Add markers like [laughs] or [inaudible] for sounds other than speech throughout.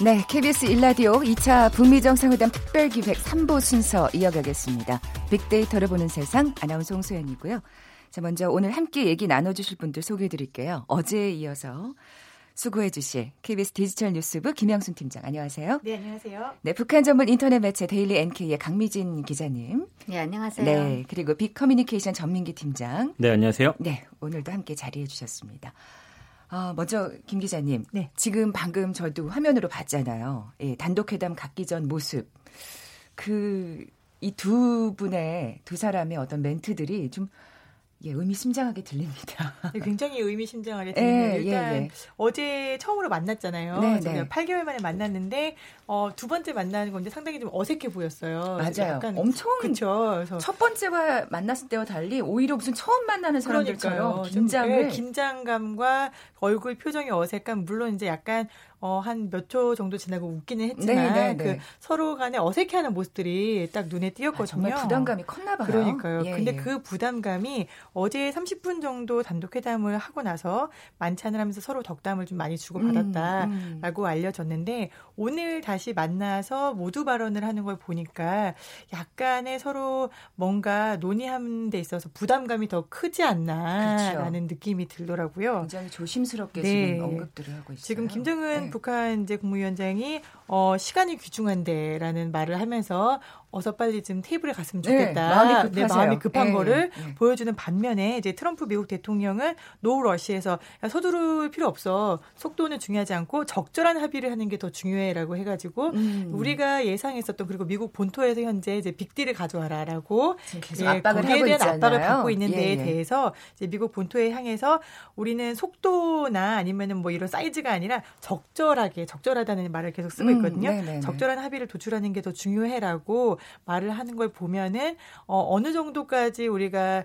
네, KBS 일라디오 2차 북미 정상회담 특별 기획 3부 순서 이어가겠습니다. 빅데이터를 보는 세상 아나운서 홍소연이고요. 자, 먼저 오늘 함께 얘기 나눠 주실 분들 소개해 드릴게요. 어제에 이어서 수고해 주실 KBS 디지털 뉴스부 김양순 팀장 안녕하세요. 네, 안녕하세요. 네, 북한 전문 인터넷 매체 데일리 NK의 강미진 기자님. 네, 안녕하세요. 네, 그리고 빅 커뮤니케이션 전민기 팀장. 네, 안녕하세요. 네, 오늘도 함께 자리해 주셨습니다. 어, 먼저 김 기자님, 네. 지금 방금 저도 화면으로 봤잖아요. 예, 단독회담 갖기 전 모습. 그 이 두 분의 두 사람의 어떤 멘트들이 좀 예, 의미심장하게 들립니다. [laughs] 네, 굉장히 의미심장하게 들리네요. 예, 일단 예, 예. 어제 처음으로 만났잖아요. 네, 네. 8개월 만에 만났는데 어, 두 번째 만나는 건데 상당히 좀 어색해 보였어요. 맞아요. 엄청 그렇죠. 그래서 첫 번째와 만났을 때와 달리 오히려 무슨 처음 만나는 사람들처럼 그러니까요. 좀, 긴장을 예, 긴장감과 얼굴 표정의 어색감 물론 이제 약간 어, 한 몇 초 정도 지나고 웃기는 했지만 네, 네, 네. 그 서로 간에 어색해하는 모습들이 딱 눈에 아, 띄었거든요. 정말 부담감이 컸나 봐요. 그러니까요. 예, 근데 예. 그 부담감이 어제 30분 정도 단독 회담을 하고 나서 만찬을 하면서 서로 덕담을 좀 많이 주고 받았다라고 음, 음. 알려졌는데 오늘 다시 만나서 모두 발언을 하는 걸 보니까 약간의 서로 뭔가 논의하는 데 있어서 부담감이 더 크지 않나라는 느낌이 들더라고요. 굉장히 조심스럽게 네. 지금 언급들을 하고 있어요. 지금 김정은 네. 북한 이제 국무위원장이 어, 시간이 귀중한데라는 말을 하면서 어서 빨리 좀 테이블에 갔으면 네, 좋겠다. 마음이 네. 마음이 급한 네, 거를 네. 보여주는 반면에 이제 트럼프 미국 대통령은 노러시에서 야, 서두를 필요 없어. 속도는 중요하지 않고 적절한 합의를 하는 게 더 중요해라고 해가지고 음. 우리가 예상했었던 그리고 미국 본토에서 현재 이제 빅딜을 가져와라라고 계속 압박을 거기에 대한 있잖아요. 압박을 받고 있는 예, 데에 예. 대해서 이제 미국 본토에 향해서 우리는 속도나 아니면은 뭐 이런 사이즈가 아니라 적절하게 적절하다는 말을 계속 쓰고 음, 있거든요. 네네네. 적절한 합의를 도출하는 게 더 중요해라고 말을 하는 걸 보면은 어, 어느 정도까지 우리가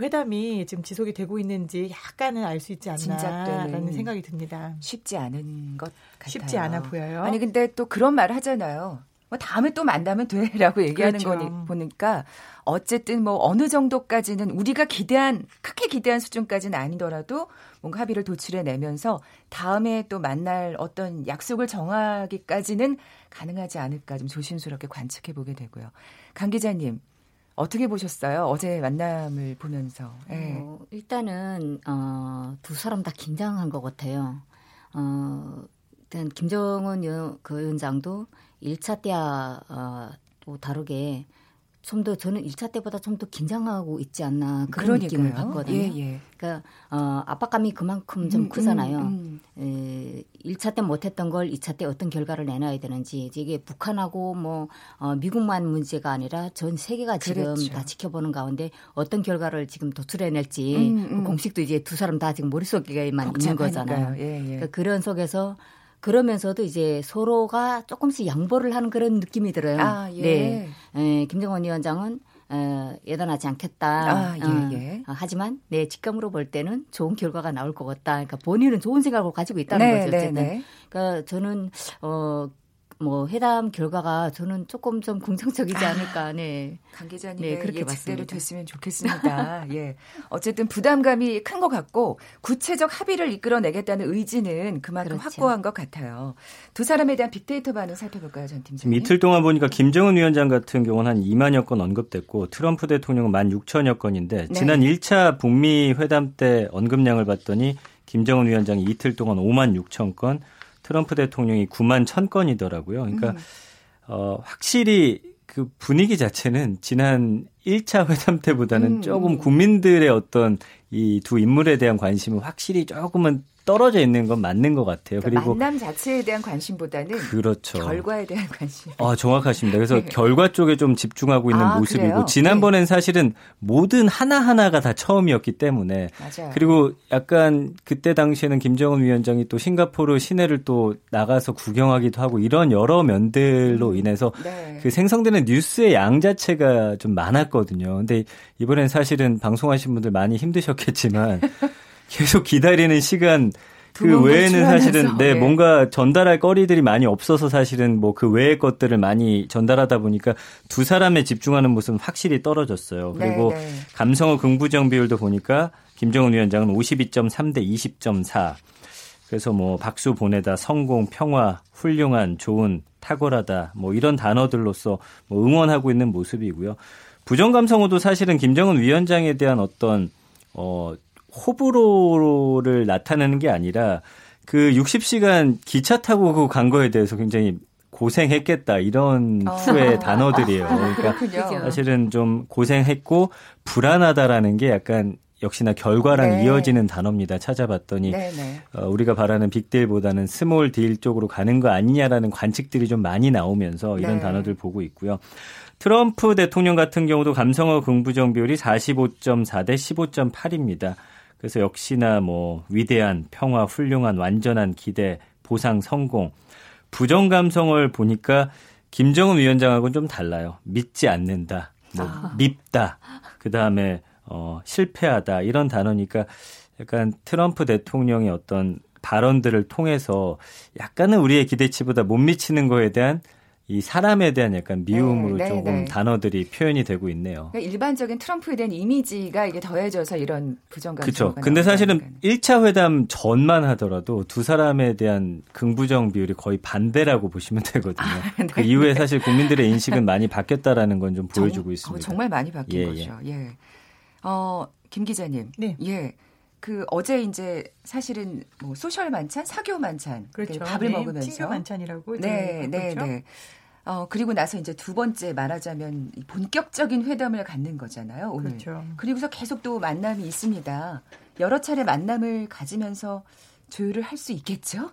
회담이 지금 지속이 되고 있는지 약간은 알 수 있지 않나라는 생각이 듭니다. 쉽지 않은 것 같아요. 쉽지 않아 보여요. 아니 근데 또 그런 말을 하잖아요. 뭐 다음에 또 만나면 돼라고 [laughs] 얘기하는 그렇죠. 거니 보니까 어쨌든 뭐 어느 정도까지는 우리가 기대한 크게 기대한 수준까지는 아니더라도 뭔가 합의를 도출해 내면서 다음에 또 만날 어떤 약속을 정하기까지는 가능하지 않을까 좀 조심스럽게 관측해 보게 되고요. 강 기자님 어떻게 보셨어요? 어제 만남을 보면서. 예. 어, 일단은 어, 두 사람 다 긴장한 것 같아요. 어, 일단 김정은 여, 그 위원장도 1차 때와 어, 또 다르게 좀 더 저는 1차 때보다 좀 더 긴장하고 있지 않나 그런 느낌을 받거든요. 예, 예. 그러니까 어, 압박감이 그만큼 좀 음, 크잖아요. 음, 에, 1차 때 못했던 걸 2차 때 어떤 결과를 내놔야 되는지 이게 북한하고 뭐 어, 미국만 문제가 아니라 전 세계가 지금 그렇죠. 다 지켜보는 가운데 어떤 결과를 지금 도출해낼지 음, 음. 그 공식도 이제 두 사람 다 지금 머릿속에만 있는. 거잖아요. 예, 예. 그러니까 그런 속에서 그러면서도 이제 서로가 조금씩 양보를 하는 그런 느낌이 들어요. 아, 예. 네. 에, 김정은 위원장은 어, 예단하지 않겠다. 아, 예, 어, 예. 어, 하지만 내 직감으로 볼 때는 좋은 결과가 나올 것 같다. 그러니까 본인은 좋은 생각을 가지고 있다는 네, 거죠. 네, 어쨌든. 네. 그러니까 저는 어. 뭐 회담 결과가 저는 조금 좀 긍정적이지 않을까. 네. 강 기자님의 네, 그렇게 예측대로 봤습니다. 됐으면 좋겠습니다. 예. 어쨌든 부담감이 큰 것 같고 구체적 합의를 이끌어내겠다는 의지는 그만큼 그렇죠. 확고한 것 같아요. 두 사람에 대한 빅데이터 반응 살펴볼까요, 전 팀장님? 이틀 동안 보니까 김정은 위원장 같은 경우는 한 2만여 건 언급됐고 트럼프 대통령은 1만 6천여 건인데 네. 지난 1차 북미 회담 때 언급량을 봤더니 김정은 위원장이 이틀 동안 5만 6천 건, 트럼프 대통령이 9만 1천 건이더라고요. 그러니까 음. 어, 확실히 그 분위기 자체는 지난 1차 회담 때보다는 음, 조금 음. 국민들의 어떤 이 두 인물에 대한 관심은 확실히 조금은 떨어져 있는 건 맞는 것 같아요. 그러니까 그리고 만남 자체에 대한 관심보다는 그렇죠. 결과에 대한 관심. 아, 정확하십니다. 그래서 [laughs] 네. 결과 쪽에 좀 집중하고 있는 아, 모습이고 그래요? 지난번엔 사실은 모든 하나 하나가 다 처음이었기 때문에 맞아요. 그리고 약간 그때 당시에는 김정은 위원장이 또 싱가포르 시내를 또 나가서 구경하기도 하고 이런 여러 면들로 인해서 네. 그 생성되는 뉴스의 양 자체가 좀 많았거든요. 근데 이번엔 사실은 방송하신 분들 많이 힘드셨겠지만 [laughs] 계속 기다리는 시간 그 외에는 사실은 네 예. 뭔가 전달할 거리들이 많이 없어서 사실은 뭐 그 외의 것들을 많이 전달하다 보니까 두 사람에 집중하는 모습은 확실히 떨어졌어요. 그리고 네, 네. 감성어 긍부정 비율도 보니까 김정은 위원장은 52.3 대 20.4. 그래서 뭐 박수 보내다 성공, 평화, 훌륭한, 좋은, 탁월하다 뭐 이런 단어들로서 뭐 응원하고 있는 모습이고요. 부정 감성어도 사실은 김정은 위원장에 대한 어떤 어 호불호를 나타내는 게 아니라 그 60시간 기차 타고 간 거에 대해서 굉장히 고생했겠다 이런 어. 호의 단어들이에요. 그러니까 사실은 좀 고생했고 불안하다라는 게 약간 역시나 결과랑 네. 이어지는 단어입니다. 찾아봤더니 네, 네. 어, 우리가 바라는 빅딜보다는 스몰 딜 쪽으로 가는 거 아니냐라는 관측들이 좀 많이 나오면서 이런 네. 단어들 보고 있고요. 트럼프 대통령 같은 경우도 감성어 긍부정 비율이 45.4 대 15.8입니다. 그래서 역시나 뭐 위대한 평화, 훌륭한, 완전한 기대, 보상, 성공. 부정 감성을 보니까 김정은 위원장하고는 좀 달라요. 믿지 않는다, 뭐 아. 밉다, 그 다음에 어 실패하다 이런 단어니까 약간 트럼프 대통령의 어떤 발언들을 통해서 약간은 우리의 기대치보다 못 미치는 거에 대한 이 사람에 대한 약간 미움으로 네, 네, 조금 네. 단어들이 표현이 되고 있네요. 그러니까 일반적인 트럼프에 대한 이미지가 이게 더해져서 이런 부정감. 그렇죠. 근데 사실은 거니까. 1차 회담 전만 하더라도 두 사람에 대한 긍부정 비율이 거의 반대라고 보시면 되거든요. 아, [laughs] 네. 그 이후에 사실 국민들의 인식은 많이 바뀌었다라는 건 좀 보여주고 정, 있습니다. 어, 정말 많이 바뀐 예, 거죠. 예. 예. 어, 김 기자님. 네. 예. 그 어제 이제 사실은 뭐 소셜 만찬, 사교 만찬, 그렇죠. 밥을 네, 먹으면서 친교 만찬이라고 네, 네, 네. 어 그리고 나서 이제 두 번째 말하자면 본격적인 회담을 갖는 거잖아요 오늘. 그렇죠. 그리고서 계속 또 만남이 있습니다. 여러 차례 만남을 가지면서 조율을 할 수 있겠죠?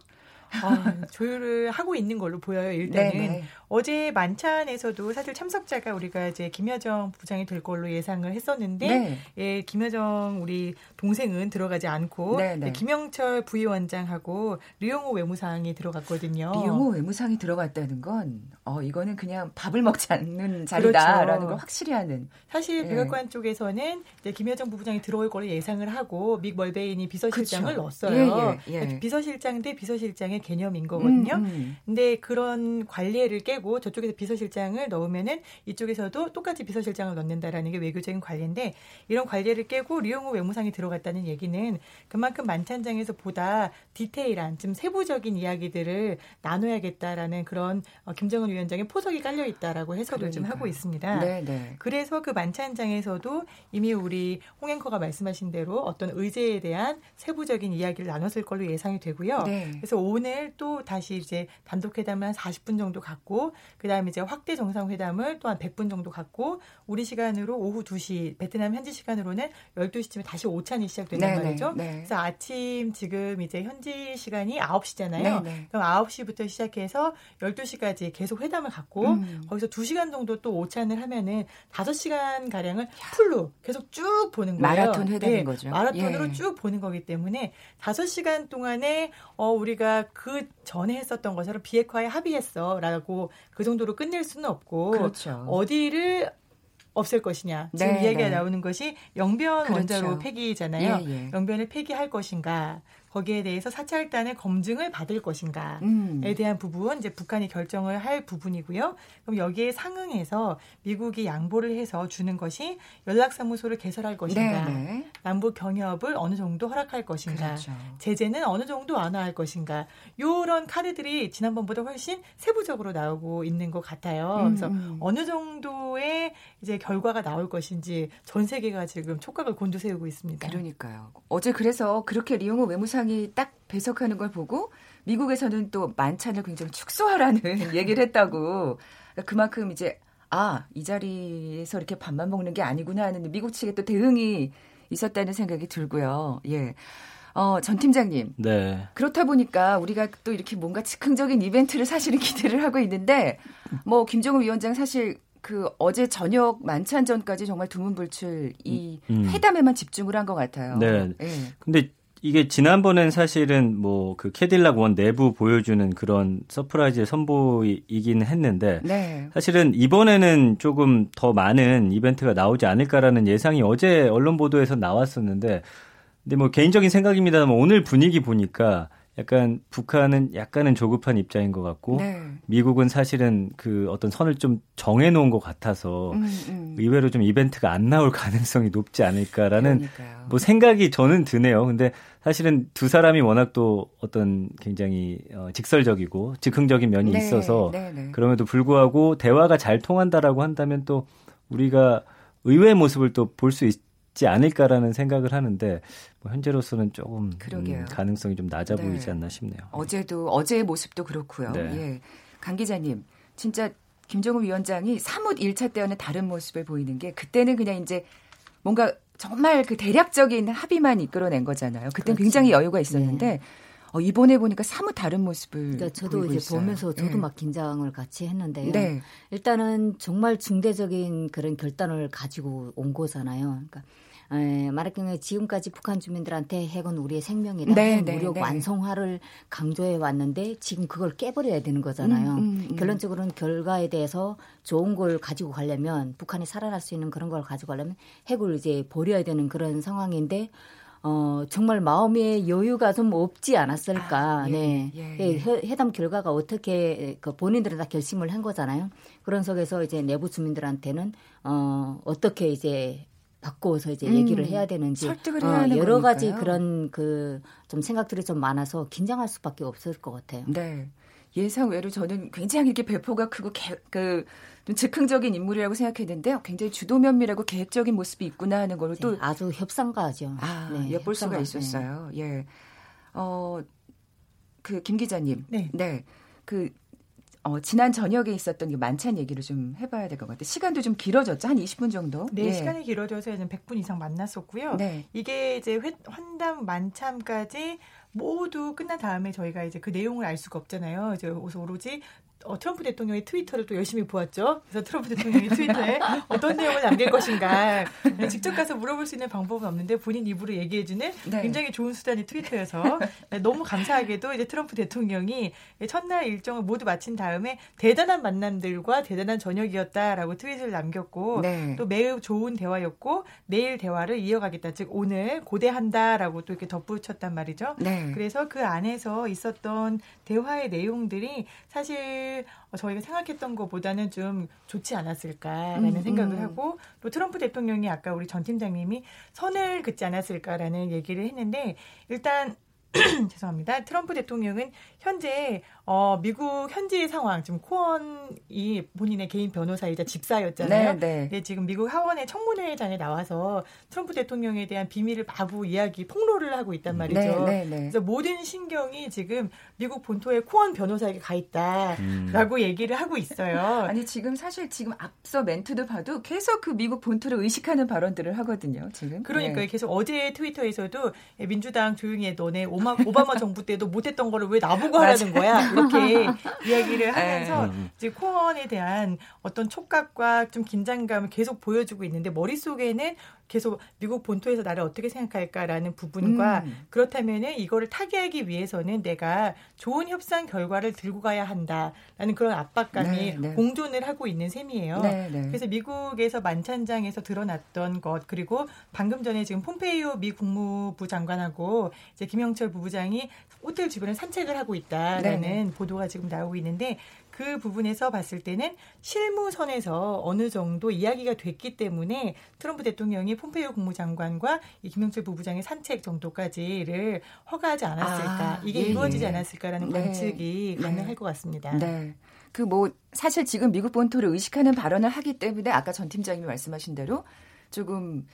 아, 조율을 하고 있는 걸로 보여요. 일단은 네네. 네. 어제 만찬에서도 사실 참석자가 우리가 이제 김여정 부장이 될 걸로 예상을 했었는데 네. 예, 김여정 우리 동생은 들어가지 않고 네, 네. 김영철 부위원장하고 류용호 외무상이 들어갔거든요. 류용호 외무상이 들어갔다는 건 어, 이거는 그냥 밥을 먹지 않는 자리다라는 그렇죠. 걸 확실히 하는. 사실 네. 백악관 쪽에서는 이제 김여정 부부장이 들어올 걸로 예상을 하고 믹 멀베인이 비서실장을 그렇죠. 넣었어요. 예, 예, 예. 비서실장 대 비서실장의 개념인 거거든요. 음, 음. 근데 그런 관례를 깨 빼고 저쪽에서 비서실장을 넣으면은 이쪽에서도 똑같이 비서실장을 넣는다라는 게 외교적인 관례인데 이런 관례를 깨고 류용호 외무상이 들어갔다는 얘기는 그만큼 만찬장에서 보다 디테일한 좀 세부적인 이야기들을 나눠야겠다라는 그런 어, 김정은 위원장의 포석이 깔려 있다라고 해석을 그러니까요. 좀 하고 있습니다. 네네. 네. 그래서 그 만찬장에서도 이미 우리 홍앵커가 말씀하신 대로 어떤 의제에 대한 세부적인 이야기를 나눴을 걸로 예상이 되고요. 네. 그래서 오늘 또 다시 이제 단독 회담을 한 40분 정도 갖고 그다음에 이제 확대 정상회담을 또 한 100분 정도 갖고 우리 시간으로 오후 2시 베트남 현지 시간으로는 12시쯤에 다시 오찬이 시작된단 네네, 말이죠. 네. 그래서 아침 지금 이제 현지 시간이 9시잖아요. 네네. 그럼 9시부터 시작해서 12시까지 계속 회담을 갖고 음. 거기서 2시간 정도 또 오찬을 하면은 5시간 가량을 풀로 계속 쭉 보는 거예요. 마라톤 회담인 네, 거죠. 마라톤으로 예. 쭉 보는 거기 때문에 5시간 동안에 어 우리가 그 전에 했었던 것처럼 비핵화에 합의했어라고 그 정도로 끝낼 수는 없고 그렇죠. 어디를 없앨 것이냐. 지금 네, 이야기가 네. 나오는 것이 영변 그렇죠. 원자로 폐기잖아요. 예, 예. 영변을 폐기할 것인가. 거기에 대해서 사찰단의 검증을 받을 것인가에 음. 대한 부분 이제 북한이 결정을 할 부분이고요. 그럼 여기에 상응해서 미국이 양보를 해서 주는 것이 연락사무소를 개설할 것인가, 네네. 네. 남북 경협을 어느 정도 허락할 것인가, 그렇죠. 제재는 어느 정도 완화할 것인가, 요런 카드들이 지난번보다 훨씬 세부적으로 나오고 있는 것 같아요. 음. 그래서 음. 어느 정도의 이제 결과가 나올 것인지 전 세계가 지금 촉각을 곤두세우고 있습니다. 그러니까요. 어제 그래서 그렇게 리용호 외무사 영상이 딱 배석하는 걸 보고 미국에서는 또 만찬을 굉장히 축소하라는 [laughs] 얘기를 했다고. 그러니까 그만큼 이제 아, 이 자리에서 이렇게 밥만 먹는 게 아니구나 하는 미국 측의 또 대응이 있었다는 생각이 들고요. 예. 어, 전 팀장님. 네. 그렇다 보니까 우리가 또 이렇게 뭔가 즉흥적인 이벤트를 사실은 [laughs] 기대를 하고 있는데 뭐 김정은 위원장 사실 그 어제 저녁 만찬 전까지 정말 두문불출 이 음. 음. 회담에만 집중을 한 것 같아요. 네. 예. 근데 이게 지난번엔 사실은 뭐 그 캐딜락 원 내부 보여주는 그런 surprise 선보이긴 했는데 네. 사실은 이번에는 조금 더 많은 이벤트가 나오지 않을까라는 예상이 어제 언론 보도에서 나왔었는데 근데 뭐 개인적인 생각입니다만 오늘 분위기 보니까 약간 북한은 약간은 조급한 입장인 것 같고 네. 미국은 사실은 그 어떤 선을 좀 정해놓은 것 같아서 음, 음. 의외로 좀 이벤트가 안 나올 가능성이 높지 않을까라는 그러니까요. 뭐 생각이 저는 드네요. 근데 사실은 두 사람이 워낙 또 어떤 굉장히 어, 직설적이고 즉흥적인 면이 네, 있어서 네, 네. 그럼에도 불구하고 대화가 잘 통한다라고 한다면 또 우리가 의외의 모습을 또 볼 수 있 지 않을까라는 생각을 하는데 뭐 현재로서는 조금 음, 가능성이 좀 낮아 네. 보이지 않나 싶네요. 어제도 어제의 모습도 그렇고요. 네. 예. 강 기자님, 진짜 김정은 위원장이 사뭇 1차 때와는 다른 모습을 보이는 게 그때는 그냥 이제 뭔가 정말 그 대략적인 합의만 이끌어낸 거잖아요. 그때 그렇죠. 굉장히 여유가 있었는데 네. 어, 이번에 보니까 사뭇 다른 모습을 그러니까 저도 이제 있어요. 보면서 저도 네. 막 긴장을 같이 했는데요. 네. 일단은 정말 중대적인 그런 결단을 가지고 온 거잖아요. 그러니까 에, 말할 경우에 지금까지 북한 주민들한테 핵은 우리의 생명이다. 네, 핵 네, 무력 네, 완성화를 강조해 왔는데 지금 그걸 깨버려야 되는 거잖아요. 음, 음, 음. 결론적으로는 결과에 대해서 좋은 걸 가지고 가려면 북한이 살아날 수 있는 그런 걸 가지고 가려면 핵을 이제 버려야 되는 그런 상황인데 어, 정말 마음의 여유가 좀 없지 않았을까. 아, 예, 네. 예, 예. 회, 회담 결과가 어떻게 그 본인들은 다 결심을 한 거잖아요. 그런 속에서 이제 내부 주민들한테는 어, 어떻게 이제 바꿔서 이제 음, 얘기를 해야 되는지 설득을 해야 어, 하는 여러 거니까요. 가지 그런 그 좀 생각들이 좀 많아서 긴장할 수밖에 없을 것 같아요. 네. 예상 외로 저는 굉장히 이렇게 배포가 크고 개, 그 즉흥적인 인물이라고 생각했는데 굉장히 주도 면밀하고 계획적인 모습이 있구나 하는 걸로 또 네, 아주 협상가죠. 아, 네, 엿볼 협상가, 수가 있었어요. 네. 예. 어, 그 김 기자님. 네. 네. 그 어, 지난 저녁에 있었던 그 만찬 얘기를 좀 해봐야 될 것 같아요. 시간도 좀 길어졌죠? 한 20분 정도? 네, 예. 시간이 길어져서 이제 100분 이상 만났었고요. 네. 이게 이제 회, 환담 만찬까지 모두 끝난 다음에 저희가 이제 그 내용을 알 수가 없잖아요. 이제 오로지 어, 트럼프 대통령의 트위터를 또 열심히 보았죠. 그래서 트럼프 대통령이 트위터에 [laughs] 어떤 내용을 남길 것인가 직접 가서 물어볼 수 있는 방법은 없는데 본인 입으로 얘기해주는 네. 굉장히 좋은 수단이 트위터여서 네, 너무 감사하게도 이제 트럼프 대통령이 첫날 일정을 모두 마친 다음에 대단한 만남들과 대단한 저녁이었다라고 트윗을 남겼고 네. 또 매우 좋은 대화였고 내일 대화를 이어가겠다 즉 오늘 고대한다라고 또 이렇게 덧붙였단 말이죠. 네. 그래서 그 안에서 있었던 대화의 내용들이 사실 사실 어, 저희가 생각했던 것보다는 좀 좋지 않았을까라는 음, 생각을 음. 하고 또 트럼프 대통령이 아까 우리 전 팀장님이 선을 긋지 않았을까라는 얘기를 했는데 일단 [clears throat] 죄송합니다. 트럼프 대통령은 현재 어, 미국 현지 상황 지금 코언이 본인의 개인 변호사이자 집사였잖아요. 네, 네. 네, 지금 미국 하원의 청문회장에 나와서 트럼프 대통령에 대한 비밀을 마구 이야기 폭로를 하고 있단 음, 말이죠. 네, 네, 네, 그래서 모든 신경이 지금 미국 본토의 코언 변호사에게 가 있다라고 음. 얘기를 하고 있어요. [laughs] 아니 지금 사실 지금 앞서 멘트도 봐도 계속 그 미국 본토를 의식하는 발언들을 하거든요. 지금. 그러니까 네. 계속 어제 트위터에서도 민주당 조용히 해 너네 오마, 오바마 정부 때도 못했던 거를 왜 나보고 하라는 거야? 이렇게 [laughs] 이야기를 하면서 네. 이제 코언에 대한 어떤 촉각과 좀 긴장감을 계속 보여주고 있는데 머릿속에는 계속 미국 본토에서 나를 어떻게 생각할까라는 부분과 음. 그렇다면은 이거를 타개하기 위해서는 내가 좋은 협상 결과를 들고 가야 한다라는 그런 압박감이 네, 네. 공존을 하고 있는 셈이에요. 네, 네. 그래서 미국에서 만찬장에서 드러났던 것 그리고 방금 전에 지금 폼페이오 미 국무부 장관하고 이제 김영철 부부장이 호텔 주변을 산책을 하고 있다라는 네. 보도가 지금 나오고 있는데 그 부분에서 봤을 때는 실무선에서 어느 정도 이야기가 됐기 때문에 트럼프 대통령이 폼페이오 국무장관과 이 김영철 부부장의 산책 정도까지를 허가하지 않았을까 아, 이게 예, 이루어지지 예. 않았을까라는 네. 관측이 네. 가능할 것 같습니다. 네. 그 뭐 사실 지금 미국 본토를 의식하는 발언을 하기 때문에 아까 전 팀장님이 말씀하신 대로 조금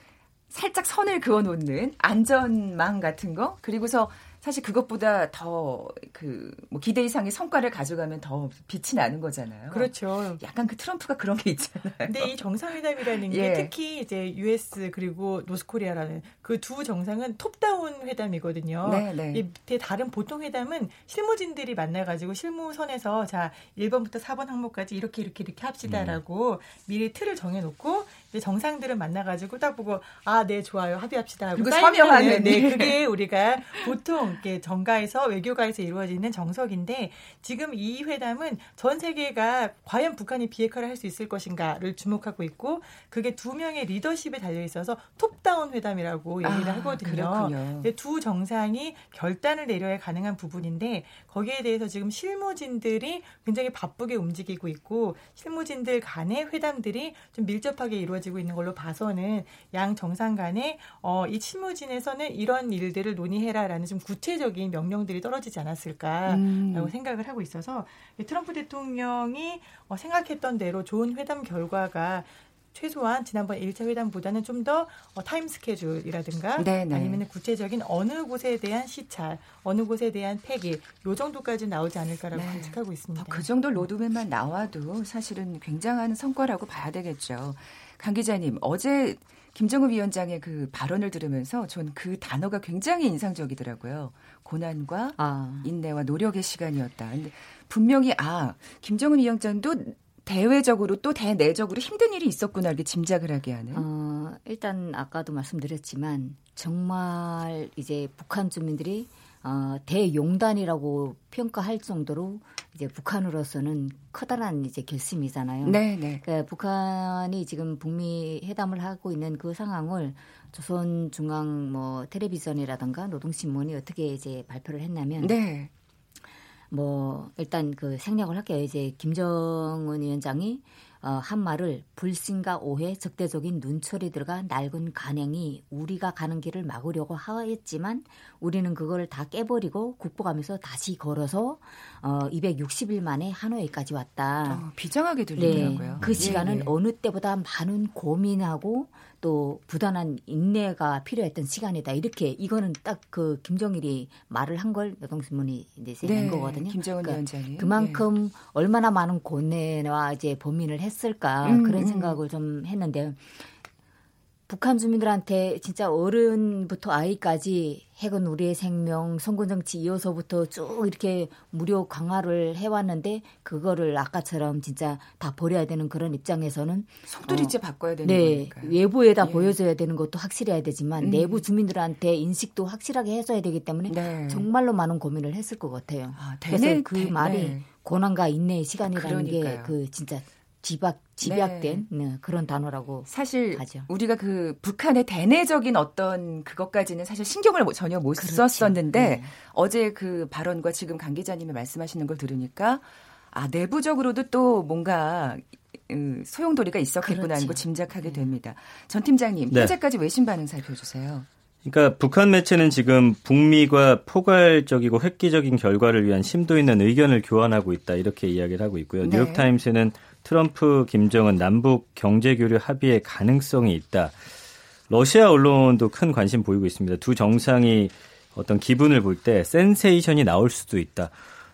살짝 선을 그어놓는 안전망 같은 거 그리고서 사실 그것보다 더 그 뭐 기대 이상의 성과를 가져가면 더 빛이 나는 거잖아요. 그렇죠. 약간 그 트럼프가 그런 게 있잖아요. 근데 이 정상회담이라는 게 예. 특히 이제 US 그리고 North Korea라는 그 두 정상은 top-down 회담이거든요. 네, 네. 이 밑에 다른 보통 회담은 실무진들이 만나가지고 실무선에서 자 1번부터 4번 항목까지 이렇게 이렇게 이렇게 합시다라고 음. 미리 틀을 정해놓고 이제 정상들을 만나가지고 딱 보고 아 네 좋아요 합의합시다 하고 서명하는 네 그게 우리가 보통 이렇게 정가에서 외교가에서 이루어지는 정석인데 지금 이 회담은 전 세계가 과연 북한이 비핵화를 할 수 있을 것인가를 주목하고 있고 그게 두 명의 리더십에 달려 있어서 톱다운 회담이라고 얘기를 아, 하거든요. 두 정상이 결단을 내려야 가능한 부분인데 거기에 대해서 지금 실무진들이 굉장히 바쁘게 움직이고 있고 실무진들 간의 회담들이 좀 밀접하게 이루어지고 있는 걸로 봐서는 양 정상 간에 어, 이 실무진에서는 이런 일들을 논의해라라는 좀 구체 적인 명령들이 떨어지지 않았을까라고 음. 생각을 하고 있어서 트럼프 대통령이 어, 생각했던 대로 좋은 회담 결과가 최소한 지난번 1차 회담보다는 좀더 어, time schedule이라든가 네네. 아니면 구체적인 어느 곳에 대한 사찰, 어느 곳에 대한 폐기 요 정도까지 나오지 않을까라고 네. 관측하고 있습니다. 그 정도 로드맵만 나와도 사실은 굉장한 성과라고 봐야 되겠죠. 강 기자님 어제 김정은 위원장의 그 발언을 들으면서 전 그 단어가 굉장히 인상적이더라고요. 고난과 아. 인내와 노력의 시간이었다. 근데 분명히 아 김정은 위원장도 대외적으로 또 대내적으로 힘든 일이 있었구나 이렇게 짐작을 하게 하는. 어, 일단 아까도 말씀드렸지만 정말 이제 북한 주민들이 어, 대용단이라고 평가할 정도로 이제 북한으로서는 커다란 이제 결심이잖아요. 네, 네. 그러니까 북한이 지금 북미 회담을 하고 있는 그 상황을 조선 중앙 뭐 텔레비전이라든가 노동신문이 어떻게 이제 발표를 했냐면 네. 뭐 일단 그 생략을 할게요. 이제 김정은 위원장이 어, 한 말을 불신과 오해, 적대적인 눈초리 들어가 낡은 간행이 우리가 가는 길을 막으려고 하였지만 우리는 그걸 다 깨버리고 국보가면서 다시 걸어서 어, 260일 만에 하노이까지 왔다. 어, 비장하게 들리더라고요. 네, 그 시간은 예, 예. 어느 때보다 많은 고민하고 또 부단한 인내가 필요했던 시간이다. 이렇게 이거는 딱 그 김정일이 말을 한 걸 노동신문이 이제 낸 네, 거거든요. 김정은 그러니까 위원장이 그만큼 네. 얼마나 많은 고뇌와 이제 범민을 했을까 음, 그런 음. 생각을 좀 했는데 북한 주민들한테 진짜 어른부터 아이까지 핵은 우리의 생명, 선거정치 이어서부터 쭉 이렇게 무료 강화를 해왔는데 그거를 아까처럼 진짜 다 버려야 되는 그런 입장에서는 속도리째 어, 바꿔야 되는 네, 거니까요. 외부에다 예. 보여줘야 되는 것도 확실해야 되지만 음. 내부 주민들한테 인식도 확실하게 해줘야 되기 때문에 네. 정말로 많은 고민을 했을 것 같아요. 아, 그래서 그 대, 말이 네. 고난과 인내의 시간이라는 게 그 진짜 집약 집약된 네. 네, 그런 단어라고 사실 하죠. 우리가 그 북한의 대내적인 어떤 그것까지는 사실 신경을 전혀 못 그렇죠. 썼었는데 네. 어제 그 발언과 지금 강 기자님이 말씀하시는 걸 들으니까 아 내부적으로도 또 뭔가 음, 소용돌이가 있었겠구나 하는 거 그렇죠. 짐작하게 네. 됩니다. 전 팀장님 네. 현재까지 외신 반응 살펴주세요. 그러니까 북한 매체는 지금 북미가 포괄적이고 획기적인 결과를 위한 심도 있는 의견을 교환하고 있다 이렇게 이야기를 하고 있고요. 네. 뉴욕타임스는 트럼프, 김정은 남북 경제 교류 합의의 가능성이 있다. 러시아 언론도 큰 관심 보이고 있습니다. 두 정상이 어떤 기분을 볼 때 센세이션이 나올 수도 있다.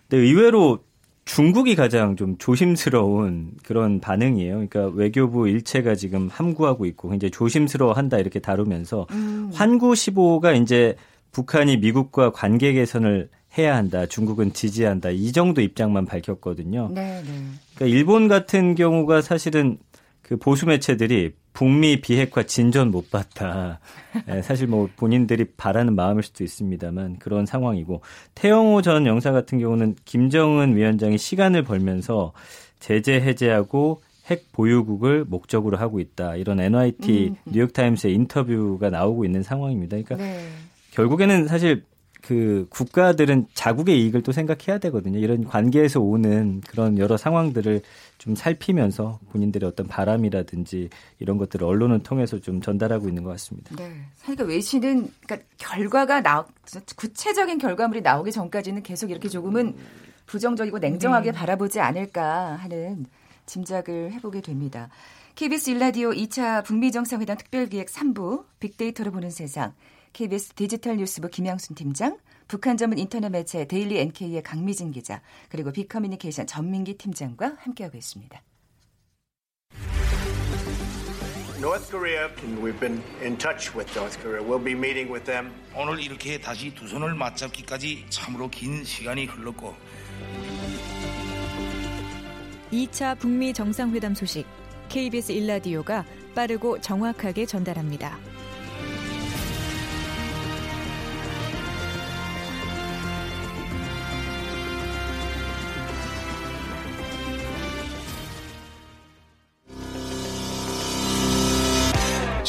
근데 의외로 중국이 가장 좀 조심스러운 그런 반응이에요. 그러니까 외교부 일체가 지금 함구하고 있고 굉장히 조심스러워한다 이렇게 다루면서 음. 환구 15가 이제 북한이 미국과 관계 개선을 해야 한다. 중국은 지지한다. 이 정도 입장만 밝혔거든요. 네, 네. 그러니까 일본 같은 경우가 사실은 그 보수 매체들이 북미 비핵화 진전 못 봤다. 네, [laughs] 사실 뭐 본인들이 바라는 마음일 수도 있습니다만 그런 상황이고 태영호 전 영사 같은 경우는 김정은 위원장이 시간을 벌면서 제재 해제하고 핵 보유국을 목적으로 하고 있다. 이런 NYT 음. 뉴욕타임스의 인터뷰가 나오고 있는 상황입니다. 그러니까 네. 결국에는 사실 그 국가들은 자국의 이익을 또 생각해야 되거든요. 이런 관계에서 오는 그런 여러 상황들을 좀 살피면서 본인들의 어떤 바람이라든지 이런 것들을 언론을 통해서 좀 전달하고 있는 것 같습니다. 네. 그러니까 외신은 그러니까 결과가 나 구체적인 결과물이 나오기 전까지는 계속 이렇게 조금은 부정적이고 냉정하게 네. 바라보지 않을까 하는 짐작을 해보게 됩니다. KBS 일라디오 2차 북미 정상회담 특별기획 3부 빅데이터로 보는 세상 KBS 디지털 뉴스부 김양순 팀장, 북한 전문 인터넷 매체 데일리 NK의 강미진 기자, 그리고 빅커뮤니케이션 전민기 팀장과 함께하고 있습니다. North Korea, we've been in touch with North Korea. We'll be meeting with them. 오늘 이렇게 다시 두 손을 맞잡기까지 참으로 긴 시간이 흘렀고 2차 북미 정상회담 소식 KBS 일라디오가 빠르고 정확하게 전달합니다.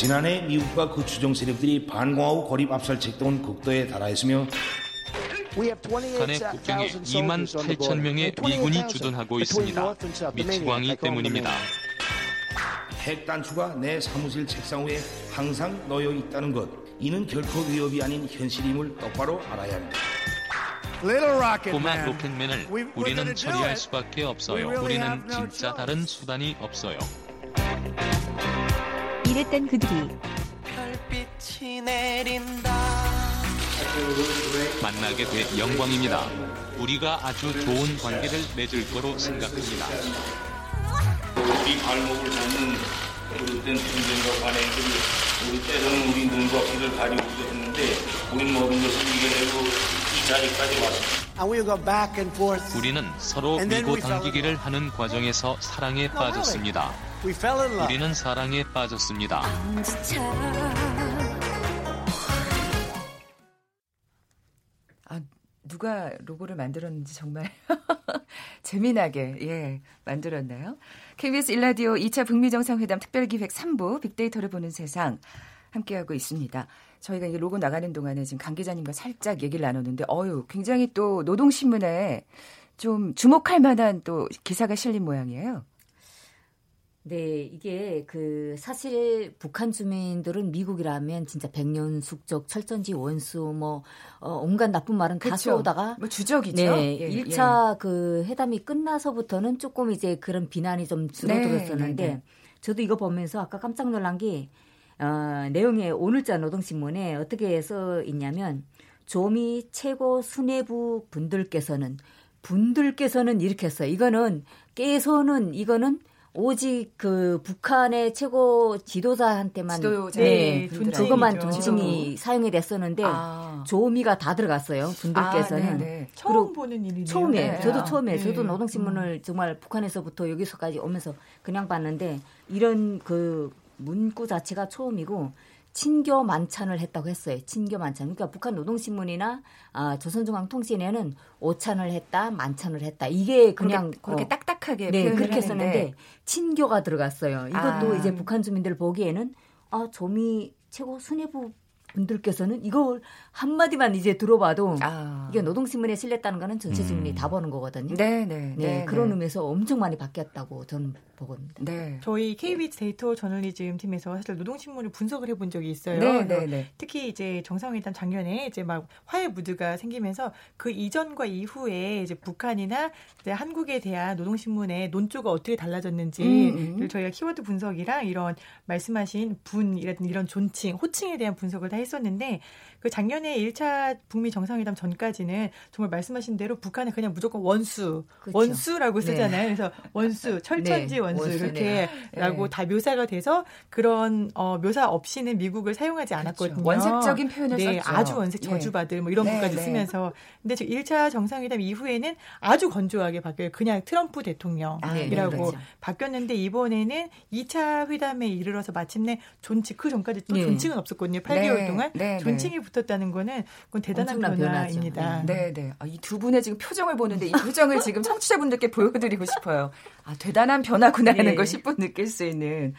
지난해 미국과 그 추종 세력들이 반공하고 고립 압살 책동은 극도에 달하였으며 북한의 국경에 2만 8천 명의 미군이 주둔하고 있습니다. 미치광이 때문입니다. 핵 단추가 내 사무실 책상 위에 항상 놓여 있다는 것. 이는 결코 위협이 아닌 현실임을 똑바로 알아야 합니다. 꼬마 로켓맨을 우리는 처리할 수밖에 없어요. 우리는 진짜 다른 수단이 없어요. 이랬던 그들이 만나게 돼 영광입니다. 우리가 아주 좋은 관계를 맺을 거로 생각합니다. 우리 발목을 잡는 그릇된 전쟁과 관행들이 우리 때로는 우리 눈과 귀를 가리고 있었는데 우린 모든 것을 이겨내고 이 자리까지 왔습니다. 우리는 서로 밀고 당기기를 하는 과정에서 사랑에 빠졌습니다. 우리는 사랑에 빠졌습니다. 아, 누가 로고를 만들었는지 정말 [laughs] 재미나게 예 만들었나요? KBS 일라디오 2차 북미 정상회담 특별기획 3부 빅데이터를 보는 세상 함께하고 있습니다. 저희가 이 로고 나가는 동안에 지금 강 기자님과 살짝 얘기를 나눴는데 어유 굉장히 또 노동신문에 좀 주목할 만한 또 기사가 실린 모양이에요. 네, 이게 그 사실 북한 주민들은 미국이라면 진짜 백년 숙적, 철전지 원수 뭐 어, 온갖 나쁜 말은 다. 쏘다가 뭐 주적이죠. 네, 예, 1차 예. 그 회담이 끝나서부터는 조금 이제 그런 비난이 좀 줄어들었었는데 네, 네, 네. 저도 이거 보면서 아까 깜짝 놀란 게 어, 내용에 오늘자 노동신문에 어떻게 써 있냐면 조미 최고 수뇌부 분들께서는 분들께서는 이렇게 했어요. 이거는 깨서는 이거는 오직 그 북한의 최고 지도자한테만 지도자, 네, 네 그것만 존칭이 사용이 됐었는데 아. 조미가 다 들어갔어요 분들께서는 아, 네, 네. 처음 보는 일이네요. 처음에 네. 저도 처음에 저도 네. 노동신문을 음. 정말 북한에서부터 여기서까지 오면서 그냥 봤는데 이런 그 문구 자체가 처음이고 친교 만찬을 했다고 했어요. 친교 만찬. 그러니까 북한 노동신문이나 아, 조선중앙통신에는 오찬을 했다, 만찬을 했다. 이게 그냥 그렇게, 그렇게 어, 딱딱하게 네, 그렇게 썼는데 친교가 들어갔어요. 이것도 아. 이제 북한 주민들 보기에는 아, 조미 최고 수뇌부 분들께서는 이걸 한마디만 이제 들어봐도 아. 이게 노동신문에 실렸다는 거는 전체 주민이 음. 다 보는 거거든요. 네, 네. 네, 네 그런 네. 의미에서 엄청 많이 바뀌었다고 저는 보거든요. 네. 저희 KBS 데이터 저널리즘 팀에서 사실 노동신문을 분석을 해본 적이 있어요. 네, 네, 네. 특히 이제 정상회담 작년에 이제 막 화해 무드가 생기면서 그 이전과 이후에 이제 북한이나 이제 한국에 대한 노동신문의 논조가 어떻게 달라졌는지를 음, 음. 저희가 키워드 분석이랑 이런 말씀하신 분이라든 이런 존칭, 호칭에 대한 분석을 다 했었는데 그 작년 에 1차 북미 정상회담 전까지는 정말 말씀하신 대로 북한은 그냥 무조건 원수, 그렇죠. 원수라고 네. 쓰잖아요. 네. 그래서 원수, 철천지 네. 원수, 원수 이렇게라고 네. 다 묘사가 돼서 그런 어, 묘사 없이는 미국을 사용하지 그렇죠. 않았거든요. 그렇죠. 원색적인 표현을 네, 썼죠. 아주 원색 네. 저주받을 뭐 이런 것까지 쓰면서 근데 1차 정상회담 이후에는 아주 건조하게 바뀌어요. 그냥 트럼프 대통령이라고 아, 그렇죠. 바뀌었는데 이번에는 2차 회담에 이르러서 마침내 존칭 그 전까지 또 존칭은 없었거든요. 8개월 동안 존칭이 붙었다는 거는 그건 대단한 변화입니다. 네, 네. 아, 이두 분의 지금 표정을 보는데 이 표정을 지금 청취자분들께 보여드리고 싶어요. 아, 대단한 변화구나 하는 네. 걸 10분 느낄 수 있는.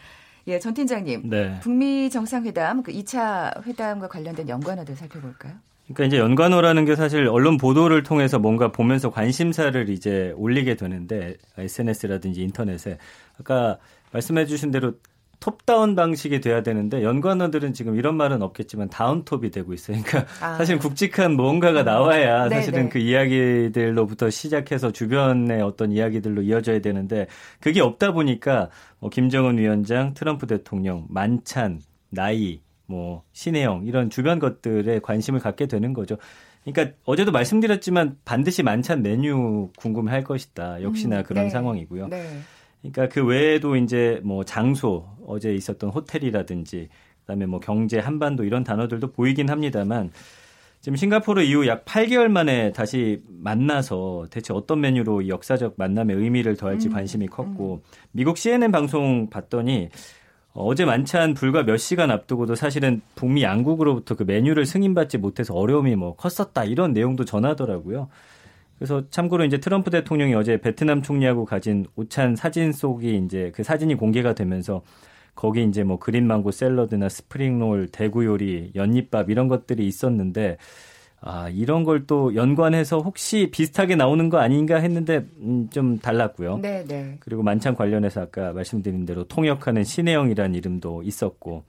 예, 전 팀장님. 네. 북미 정상회담 그 2차 회담과 관련된 연관어들 살펴볼까요? 그러니까 이제 연관어라는 게 사실 언론 보도를 통해서 뭔가 보면서 관심사를 이제 올리게 되는데 SNS라든지 인터넷에 아까 말씀해 주신 대로 톱다운 방식이 돼야 되는데 연관어들은 지금 이런 말은 없겠지만 다운톱이 되고 있어요. 그러니까 아. 사실 굵직한 뭔가가 나와야 네, 사실은 네네. 그 이야기들로부터 시작해서 주변의 어떤 이야기들로 이어져야 되는데 그게 없다 보니까 뭐 김정은 위원장, 트럼프 대통령, 만찬, 나이, 뭐 신혜영 이런 주변 것들에 관심을 갖게 되는 거죠. 그러니까 어제도 말씀드렸지만 반드시 만찬 메뉴 궁금해할 것이다. 역시나 음, 그런 네. 상황이고요. 네. 그러니까 그 외에도 이제 뭐 장소 어제 있었던 호텔이라든지 그다음에 뭐 경제 한반도 이런 단어들도 보이긴 합니다만 지금 싱가포르 이후 약 8개월 만에 다시 만나서 대체 어떤 메뉴로 역사적 만남의 의미를 더할지 음, 관심이 컸고 음. 미국 CNN 방송 봤더니 어제 만찬 불과 몇 시간 앞두고도 사실은 북미 양국으로부터 그 메뉴를 승인받지 못해서 어려움이 뭐 컸었다 이런 내용도 전하더라고요. 그래서 참고로 이제 트럼프 대통령이 어제 베트남 총리하고 가진 오찬 사진 속이 이제 그 사진이 공개가 되면서 거기 이제 뭐 그린 망고 샐러드나 스프링롤, 대구 요리, 연잎밥 이런 것들이 있었는데 아, 이런 걸 또 연관해서 혹시 비슷하게 나오는 거 아닌가 했는데 음, 좀 달랐고요. 네, 네. 그리고 만찬 관련해서 아까 말씀드린 대로 통역하는 신혜영이라는 이름도 있었고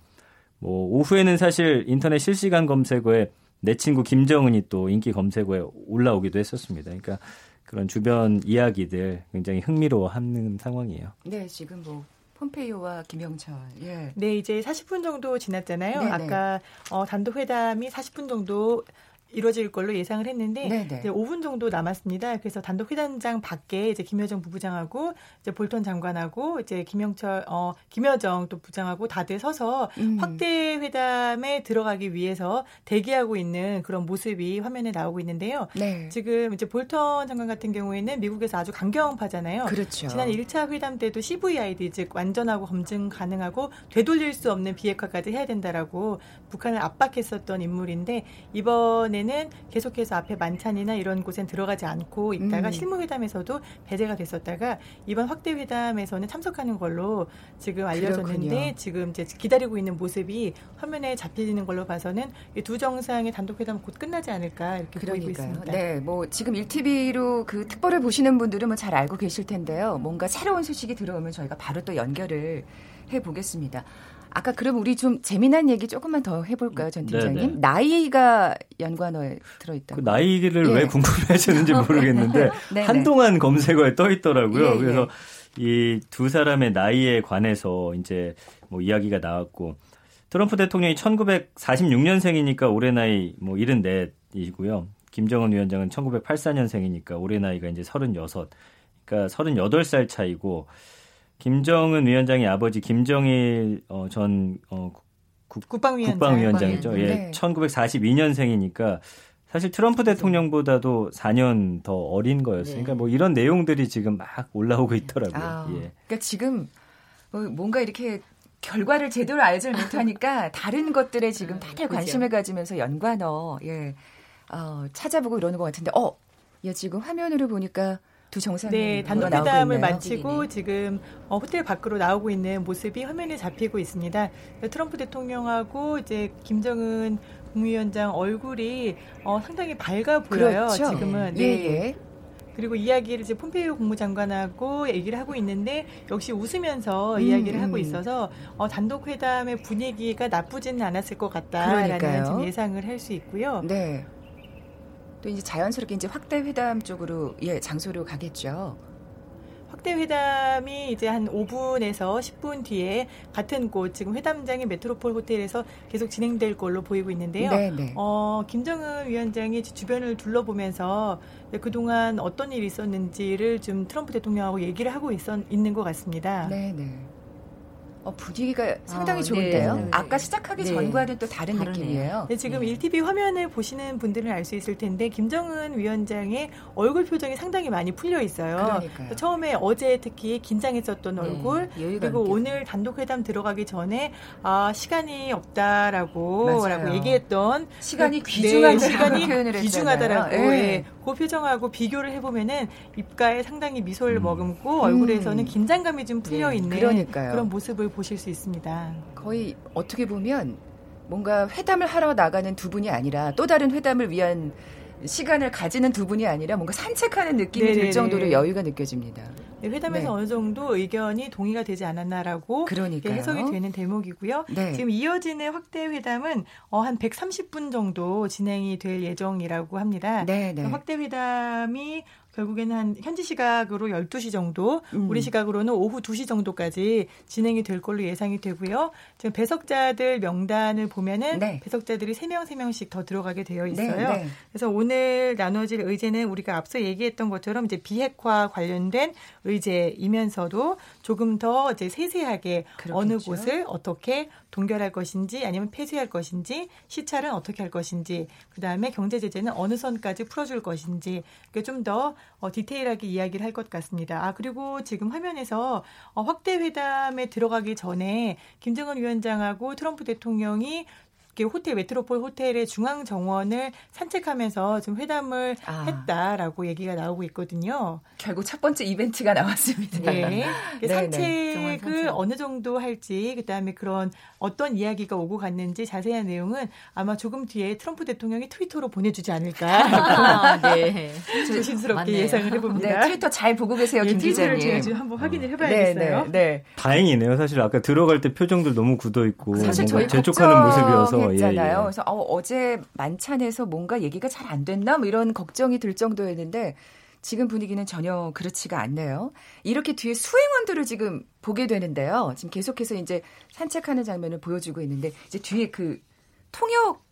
뭐 오후에는 사실 인터넷 실시간 검색어에 내 친구 김정은이 또 인기 검색어에 올라오기도 했었습니다. 그러니까 그런 주변 이야기들 굉장히 흥미로워하는 상황이에요. 네, 지금 뭐 폼페이오와 김영철. 예. 네, 이제 40분 정도 지났잖아요. 네네. 아까 어, 단독 회담이 40분 정도 이루어질 걸로 예상을 했는데 네네. 이제 5분 정도 남았습니다. 그래서 단독 회담장 밖에 이제 김여정 부부장하고 이제 볼턴 장관하고 이제 김영철 어 김여정 또 부장하고 다들 서서 음. 확대 회담에 들어가기 위해서 대기하고 있는 그런 모습이 화면에 나오고 있는데요. 네. 지금 이제 볼턴 장관 같은 경우에는 미국에서 아주 강경파잖아요. 그렇죠. 지난 1차 회담 때도 CVID 즉 완전하고 검증 가능하고 되돌릴 수 없는 비핵화까지 해야 된다라고 북한을 압박했었던 인물인데 이번에 는 계속해서 앞에 만찬이나 이런 곳엔 들어가지 않고 있다가 음. 실무회담에서도 배제가 됐었다가 이번 확대 회담에서는 참석하는 걸로 지금 알려졌는데 그렇군요. 지금 이제 기다리고 있는 모습이 화면에 잡히는 걸로 봐서는 이두 정상의 단독 회담 곧 끝나지 않을까 이렇게 그러니까요. 보이고 있습니다. 네, 뭐 지금 1TV로 그 특보를 보시는 분들은 뭐 잘 알고 계실 텐데요. 뭔가 새로운 소식이 들어오면 저희가 바로 또 연결을 해 보겠습니다. 아까 그럼 우리 좀 재미난 얘기 조금만 더 해볼까요, 전 팀장님? 네네. 나이가 연관어에 들어있다. 그 나이를 예. 왜 궁금해하시는지 모르겠는데 [laughs] 한동안 검색어에 떠 있더라고요. 예, 예. 그래서 이 두 사람의 나이에 관해서 이제 뭐 이야기가 나왔고 트럼프 대통령이 1946년생이니까 올해 나이 뭐 74이고요. 김정은 위원장은 1984년생이니까 올해 나이가 이제 36. 그러니까 38살 차이고 김정은 위원장의 아버지 김정일 어, 전 어, 국, 국방위원장. 국방위원장이죠. 예, 네. 1942년생이니까 사실 트럼프 대통령보다도 4년 더 어린 거였으니까 네. 그러니까 뭐 이런 내용들이 지금 막 올라오고 있더라고요. 아, 예. 그러니까 지금 뭐 뭔가 이렇게 결과를 제대로 알지 못하니까 다른 것들에 지금 다들 관심을 가지면서 연관어 예 어, 찾아보고 이러는 것 같은데 어, 야 지금 화면으로 보니까 두 정상이 네, 단독 회담을 마치고 지금 어, 호텔 밖으로 나오고 있는 모습이 화면에 잡히고 있습니다. 트럼프 대통령하고 이제 김정은 국무위원장 얼굴이 어, 상당히 밝아 보여요. 그렇죠. 지금은 예, 네. 예. 그리고 이야기를 이제 폼페이오 국무장관하고 얘기를 하고 있는데 역시 웃으면서 음, 이야기를 음. 하고 있어서 어, 단독 회담의 분위기가 나쁘지는 않았을 것 같다라는 예상을 할 수 있고요. 네. 또 이제 자연스럽게 이제 확대 회담 쪽으로 예 장소로 가겠죠. 확대 회담이 이제 한 5분에서 10분 뒤에 같은 곳 지금 회담장의 메트로폴 호텔에서 계속 진행될 걸로 보이고 있는데요. 네네. 네. 어, 김정은 위원장이 주변을 둘러보면서 그동안 어떤 일이 있었는지를 좀 트럼프 대통령하고 얘기를 하고 있었, 있는 것 같습니다. 네, 네. 어, 분위기가 상당히 어, 좋은데요. 네. 아까 시작하기 네. 전과는 또 다른 다르네요. 느낌이에요. 네, 지금 네. 1TV 화면을 보시는 분들은 알 수 있을 텐데 김정은 위원장의 얼굴 표정이 상당히 많이 풀려 있어요. 그러니까요. 처음에 어제 특히 긴장했었던 네, 얼굴 그리고 오늘 단독 회담 들어가기 전에 아 시간이 없다라고 라고 얘기했던 시간이 그, 귀중한 네, 시간이 귀중하다라고 예. 그 표정하고 비교를 해보면은 입가에 상당히 미소를 음. 머금고 얼굴에서는 음. 긴장감이 좀 풀려 있는 그런 모습을 보실 수 있습니다. 거의 어떻게 보면 뭔가 회담을 하러 나가는 두 분이 아니라 또 다른 회담을 위한 시간을 가지는 두 분이 아니라 뭔가 산책하는 느낌이 네네네. 들 정도로 여유가 느껴집니다. 네, 회담에서 네. 어느 정도 의견이 동의가 되지 않았나라고 그러니까요. 해석이 되는 대목이고요. 네. 지금 이어지는 확대 회담은 어, 한 130분 정도 진행이 될 예정이라고 합니다. 네, 네. 확대 회담이 결국에는 한 현지 시각으로 12시 정도, 음. 우리 시각으로는 오후 2시 정도까지 진행이 될 걸로 예상이 되고요. 지금 배석자들 명단을 보면은 네. 배석자들이 3명, 3명씩 더 들어가게 되어 네, 있어요. 네, 네. 그래서 오늘 나눠질 의제는 우리가 앞서 얘기했던 것처럼 이제 비핵화 관련된 의제이면서도 조금 더 이제 세세하게 그렇겠죠. 어느 곳을 어떻게 동결할 것인지 아니면 폐쇄할 것인지 시찰은 어떻게 할 것인지 그다음에 경제 제재는 어느 선까지 풀어줄 것인지 좀더 어, 디테일하게 이야기를 할 것 같습니다. 아 그리고 지금 화면에서 어, 확대 회담에 들어가기 전에 김정은 위원장하고 트럼프 대통령이 호텔 메트로폴 호텔의 중앙 정원을 산책하면서 좀 회담을 아. 했다라고 얘기가 나오고 있거든요. 결국 첫 번째 이벤트가 나왔습니다. 네. [laughs] 산책을 산책. 어느 정도 할지 그다음에 그런 어떤 이야기가 오고 갔는지 자세한 내용은 아마 조금 뒤에 트럼프 대통령이 트위터로 보내주지 않을까. [laughs] 아, 네. 조심스럽게 예상을 해봅니다. 네, 트위터 잘 보고 계세요, 네, 김 기자님. 제가 한번 확인을 해봐야겠어요. 네, 네, 네. 다행이네요. 사실 아까 들어갈 때 표정들 너무 굳어 있고 사실 뭔가 재촉하는 모습이어서. 했잖아요. 예, 예. 그래서 어, 제 만찬에서 뭔가 얘기가 잘 안 됐나 뭐 이런 걱정이 들 정도였는데 지금 분위기는 전혀 그렇지가 않네요. 이렇게 뒤에 수행원들을 지금 보게 되는데요. 지금 계속해서 이제 산책하는 장면을 보여주고 있는데 이제 뒤에 그 통역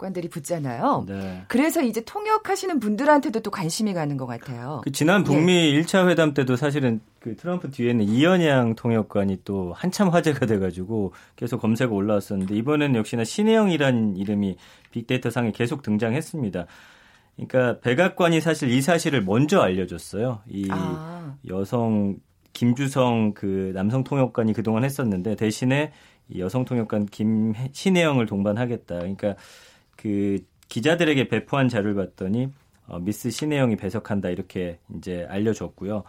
관들이 붙잖아요. 네. 그래서 이제 통역하시는 분들한테도 또 관심이 가는 것 같아요. 그 지난 북미 예. 1차 회담 때도 사실은 그 트럼프 뒤에는 이연양 통역관이 또 한참 화제가 돼가지고 계속 검색어 올라왔었는데 이번에는 역시나 신혜영이라는 이름이 빅데이터 상에 계속 등장했습니다. 그러니까 백악관이 사실 이 사실을 먼저 알려줬어요. 이 아. 여성 김주성 그 남성 통역관이 그동안 했었는데 대신에 이 여성 통역관 김 신혜영을 동반하겠다. 그러니까 그 기자들에게 배포한 자료를 봤더니 어, 미스 신혜영이 배석한다 이렇게 이제 알려줬고요.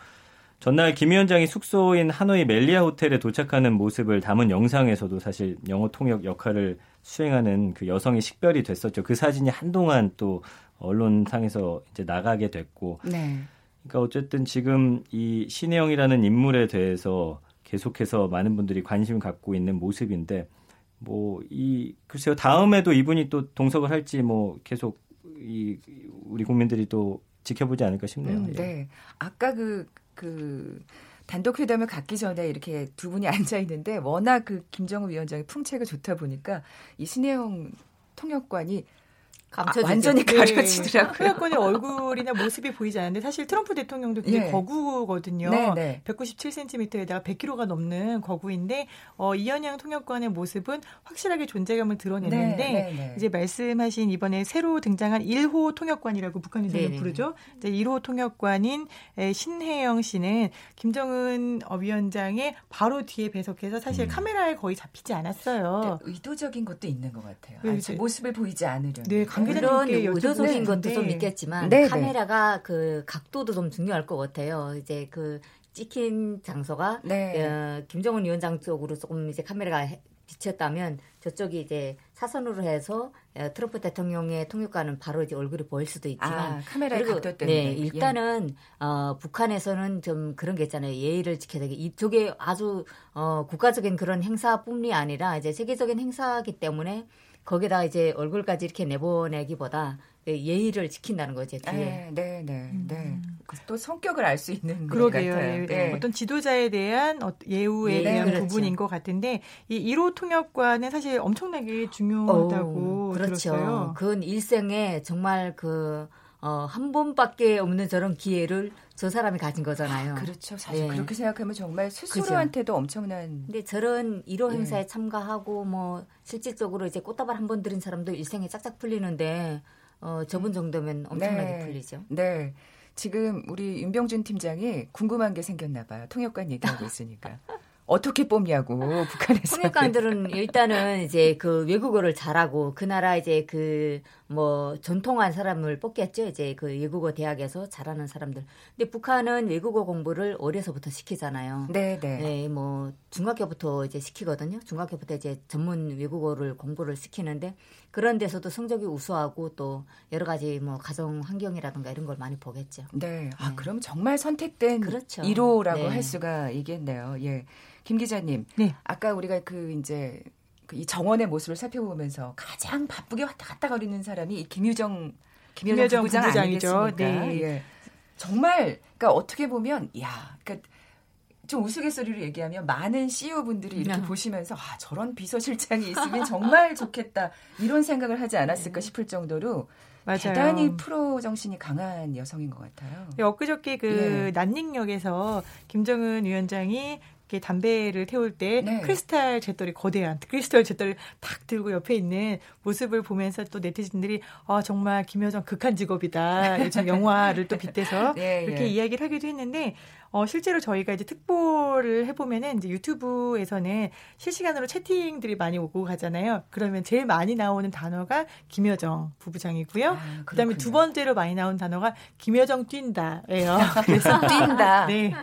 전날 김 위원장이 숙소인 하노이 멜리아 호텔에 도착하는 모습을 담은 영상에서도 사실 영어 통역 역할을 수행하는 그 여성이 식별이 됐었죠. 그 사진이 한동안 또 언론상에서 이제 나가게 됐고. 네. 그러니까 어쨌든 지금 이 신혜영이라는 인물에 대해서 계속해서 많은 분들이 관심 갖고 있는 모습인데 뭐 이 글쎄요 다음에도 이분이 또 동석을 할지 뭐 계속 이 우리 국민들이 또 지켜보지 않을까 싶네요. 음, 예. 네. 아까 그, 그, 단독 회담을 갖기 전에 이렇게 두 분이 [laughs] 앉아 있는데 워낙 그 김정은 위원장의 풍채가 좋다 보니까 이 신혜영 통역관이 아, 완전히 네. 가려지더라고요. 통역권의 얼굴이나 모습이 보이지 않는데 사실 트럼프 대통령도 그게 네. 거구거든요. 네, 네. 197cm에다가 100kg가 넘는 거구인데 어, 이현양 통역관의 모습은 확실하게 존재감을 드러내는데 네, 네, 네. 이제 말씀하신 이번에 새로 등장한 1호 통역관이라고 북한에서는 부르죠. 이제 1호 통역관인 신혜영 씨는 김정은 위원장의 바로 뒤에 배석해서 사실 음. 카메라에 거의 잡히지 않았어요. 의도적인 것도 있는 것 같아요. 아, 모습을 보이지 않으려는. 물론 의도적인 것도 좀 있겠지만 네, 네. 카메라가 그 각도도 좀 중요할 것 같아요. 이제 그 찍힌 장소가 네. 어, 김정은 위원장 쪽으로 조금 이제 카메라가 비쳤다면 저쪽이 이제 사선으로 해서 어, 트럼프 대통령의 통역관은 바로 이제 얼굴이 보일 수도 있지만 아, 카메라의 각도 때문에 네, 일단은 예. 어, 북한에서는 좀 그런 게 있잖아요 예의를 지켜야 되게 이쪽에 아주 어, 국가적인 그런 행사뿐이 아니라 이제 세계적인 행사기 때문에 거기다 이제 얼굴까지 이렇게 내보내기보다 예의를 지킨다는 거죠 뒤에. 네, 네, 네. 음. 네. 또 성격을 알 수 있는 그러게요. 같아요. 네. 어떤 지도자에 대한 어, 예우에 네, 대한 그렇죠. 부분인 것 같은데 이 1호 통역관은 사실 엄청나게 중요하다고 오, 그렇죠. 들었어요. 그건 일생에 정말 그 어, 한 번밖에 없는 저런 기회를 저 사람이 가진 거잖아요. 아, 그렇죠. 사실 네. 그렇게 생각하면 정말 스스로한테도 그죠. 엄청난. 근데 저런 1호 행사에 네. 참가하고 뭐 실질적으로 이제 꽃다발 한 번 들인 사람도 일생에 짝짝 풀리는데 어, 저분 정도면 엄청나게 네. 풀리죠. 네. 지금 우리 윤병준 팀장이 궁금한 게 생겼나 봐요. 통역관 얘기하고 있으니까. [laughs] 어떻게 뽑냐고 [laughs] 북한에서. 통역관들은 일단은 이제 그 외국어를 잘하고 그 나라 이제 그 뭐 전통한 사람을 뽑겠죠. 이제 그 외국어 대학에서 잘하는 사람들. 근데 북한은 외국어 공부를 어려서부터 시키잖아요. 네, 네. 네, 뭐 중학교부터 이제 시키거든요. 중학교부터 이제 전문 외국어를 공부를 시키는데 그런 데서도 성적이 우수하고 또 여러 가지 뭐 가정 환경이라든가 이런 걸 많이 보겠죠. 네. 아, 네. 그럼 정말 선택된 그렇죠. 1호라고 네. 할 수가 있겠네요. 예. 김 기자님, 네. 아까 우리가 그 이제 그이 정원의 모습을 살펴보면서 가장 바쁘게 왔다 갔다 거리는 사람이 이 김유정 김유정 부부장 아니겠습니까? 네. 예. 정말 그러니까 어떻게 보면 야, 그러니까 좀 우스갯소리로 얘기하면 많은 CEO 분들이 이렇게 네. 보시면서 아 저런 비서실장이 있으면 정말 좋겠다 이런 생각을 하지 않았을까 네. 싶을 정도로 맞아요. 대단히 프로 정신이 강한 여성인 것 같아요. 네, 엊그저께 그 예. 난닝역에서 김정은 위원장이 담배를 태울 때 네. 크리스탈 잿더리 거대한 크리스탈 잿더리 탁 들고 옆에 있는 모습을 보면서 또 네티즌들이 아 정말 김여정 극한 직업이다. 요즘 [laughs] 영화를 또 빗대서 네, 이렇게 예. 이야기를 하기도 했는데 어, 실제로 저희가 이제 특보를 해보면은 이제 유튜브에서는 실시간으로 채팅들이 많이 오고 가잖아요. 그러면 제일 많이 나오는 단어가 김여정 부부장이고요. 아, 그다음에 두 번째로 많이 나온 단어가 김여정 뛴다예요. [laughs] 그래서 [laughs] 뛴다. 네.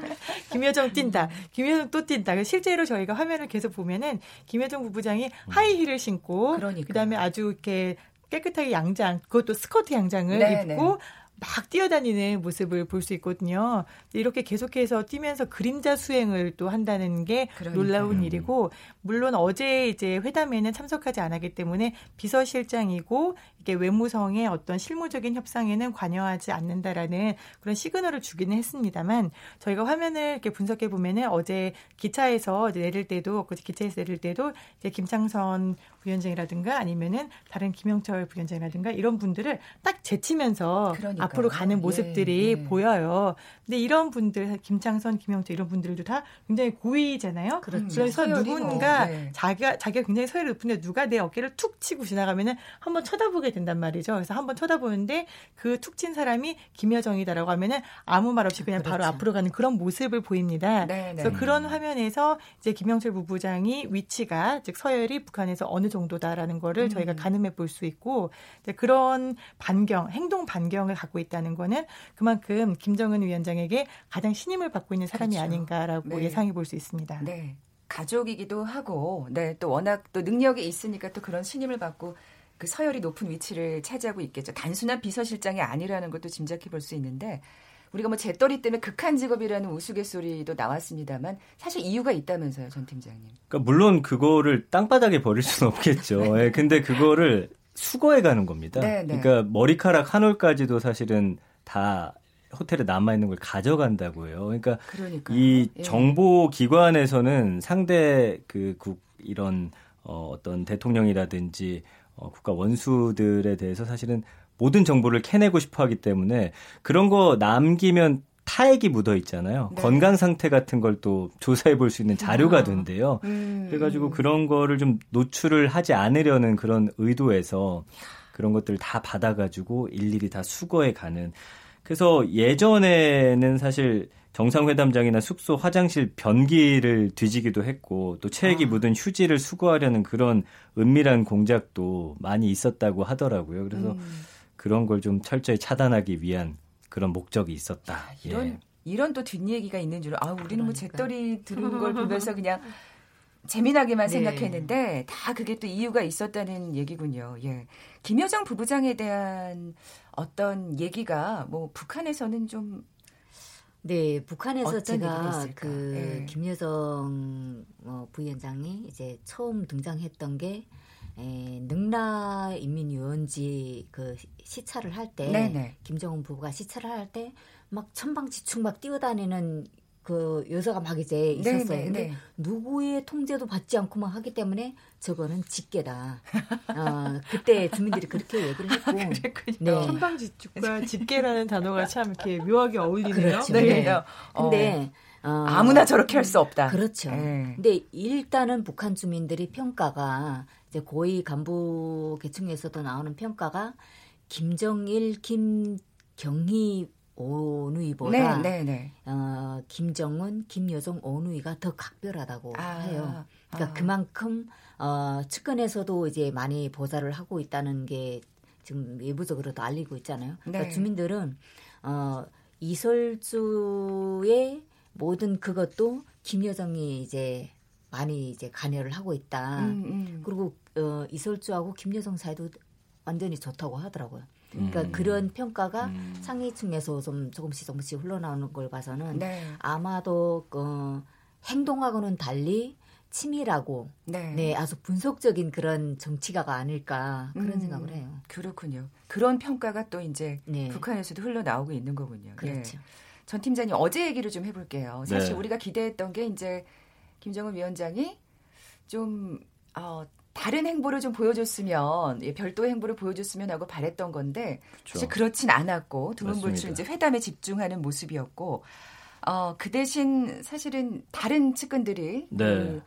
김여정 뛴다. 김여정 또 뛴다. 실제로 저희가 화면을 계속 보면은 김여정 부부장이 음. 하이힐을 신고 그러니까. 그다음에 아주 이렇게 깨끗하게 양장, 그것도 스커트 양장을 네, 입고 네. 막 뛰어다니는 모습을 볼 수 있거든요. 이렇게 계속해서 뛰면서 그림자 수행을 또 한다는 게 그러니까요. 놀라운 일이고 물론 어제 이제 회담에는 참석하지 않았기 때문에 비서실장이고 이게 외무성의 어떤 실무적인 협상에는 관여하지 않는다라는 그런 시그널을 주기는 했습니다만 저희가 화면을 이렇게 분석해 보면은 어제 기차에서 내릴 때도 그 기차에서 내릴 때도 이제 김창선 부위원장이라든가 아니면은 다른 김영철 부위원장이라든가 이런 분들을 딱 제치면서 그러니까요. 앞으로 가는 모습들이 예, 예. 보여요. 근데 이런 분들 김창선, 김영철 이런 분들도 다 굉장히 고위잖아요. 그렇죠. 그래서 누군가 네. 자기가 자기가 굉장히 서열이 높은데 누가 내 어깨를 툭 치고 지나가면은 한번 쳐다보게 된단 말이죠. 그래서 한번 쳐다보는데 그 툭 친 사람이 김여정이다라고 하면은 아무 말 없이 그냥 그렇죠. 바로 앞으로 가는 그런 모습을 보입니다. 네, 네. 그래서 그런 화면에서 이제 김영철 부부장이 위치가 즉 서열이 북한에서 어느 정도 다라는 거를 음. 저희가 가늠해 볼 수 있고 그런 반경, 행동 반경을 갖고 있다는 거는 그만큼 김정은 위원장에게 가장 신임을 받고 있는 사람이 그렇죠. 아닌가라고 네. 예상해 볼 수 있습니다. 네. 가족이기도 하고, 네, 또 워낙 또 능력이 있으니까 또 그런 신임을 받고 그 서열이 높은 위치를 차지하고 있겠죠. 단순한 비서실장이 아니라는 것도 짐작해 볼 수 있는데 우리가 뭐 재떨이 때문에 극한 직업이라는 우스갯소리도 나왔습니다만 사실 이유가 있다면서요, 전 팀장님. 그러니까 물론 그거를 땅바닥에 버릴 수는 없겠죠. [laughs] 네. 예, 근데 그거를 수거해 가는 겁니다. 네, 네. 그러니까 머리카락 한 올까지도 사실은 다 호텔에 남아 있는 걸 가져간다고요. 그러니까 그러니까요. 이 예. 정보 기관에서는 상대 그 국 이런 어, 어떤 대통령이라든지 어, 국가 원수들에 대해서 사실은 모든 정보를 캐내고 싶어 하기 때문에 그런 거 남기면 타액이 묻어 있잖아요. 네. 건강 상태 같은 걸 또 조사해 볼 수 있는 자료가 아. 된대요. 음. 그래가지고 그런 거를 좀 노출을 하지 않으려는 그런 의도에서 그런 것들을 다 받아가지고 일일이 다 수거해 가는. 그래서 예전에는 사실 정상회담장이나 숙소 화장실 변기를 뒤지기도 했고 또 체액이 아. 묻은 휴지를 수거하려는 그런 은밀한 공작도 많이 있었다고 하더라고요. 그래서 음. 그런 걸 좀 철저히 차단하기 위한 그런 목적이 있었다. 야, 이런 예. 이런 또 뒷얘기가 있는 줄은 아 우리는 뭐 그러니까. 재떨이 들은 걸 [laughs] 보면서 그냥 재미나게만 네. 생각했는데 다 그게 또 이유가 있었다는 얘기군요. 예. 김여정 부부장에 대한 어떤 얘기가 뭐 북한에서는 좀 네, 북한에서 제가 그 네. 김여정 어, 부위원장이 이제 처음 등장했던 게 에, 능라 인민유원지 그 시찰을 할 때 김정은 부부가 시찰을 할 때 막 천방지축 막 뛰어다니는 그 여자가 막 이제 있었어요. 네네, 근데 네. 누구의 통제도 받지 않고 막 하기 때문에 저거는 집게다. 어, 그때 주민들이 그렇게 얘기를 했고. [laughs] 네. 천방지축과 집게라는 단어가 참 이렇게 묘하게 어울리네요. 그렇죠. 네. 네. 근데 어, 어, 아무나 저렇게 할 수 없다. 그렇죠. 네. 근데 일단은 북한 주민들이 평가가 이제 고위 간부 계층에서도 나오는 평가가 김정일, 김경희 오누이보다 네, 네, 네. 어, 김정은, 김여정 오누이가 더 각별하다고 아, 해요. 그러니까 아. 그만큼 어, 측근에서도 이제 많이 보좌를 하고 있다는 게 지금 외부적으로도 알리고 있잖아요. 그러니까 네. 주민들은 어, 이설주의 모든 그것도 김여정이 이제 많이 이제 관여를 하고 있다. 음, 음. 그리고 어, 이설주하고 김여정 사이도 완전히 좋다고 하더라고요. 그러니까 음. 그런 평가가 음. 상위층에서 좀 조금씩 조금씩 흘러나오는 걸 봐서는 네. 아마도 어, 행동하고는 달리 치밀하고 네. 네. 아주 분석적인 그런 정치가가 아닐까 그런 음, 생각을 해요. 그렇군요. 그런 평가가 또 이제 네. 북한에서도 흘러나오고 있는 거군요. 예. 그렇죠. 예. 전 팀장님 어제 얘기를 좀 해볼게요. 사실 네. 우리가 기대했던 게 이제 김정은 위원장이 좀 어, 다른 행보를 좀 보여줬으면 예, 별도의 행보를 보여줬으면 하고 바랬던 건데 그렇죠. 사실 그렇진 않았고 두문불출 이제 회담에 집중하는 모습이었고 어, 그 대신 사실은 다른 측근들이 네. 그,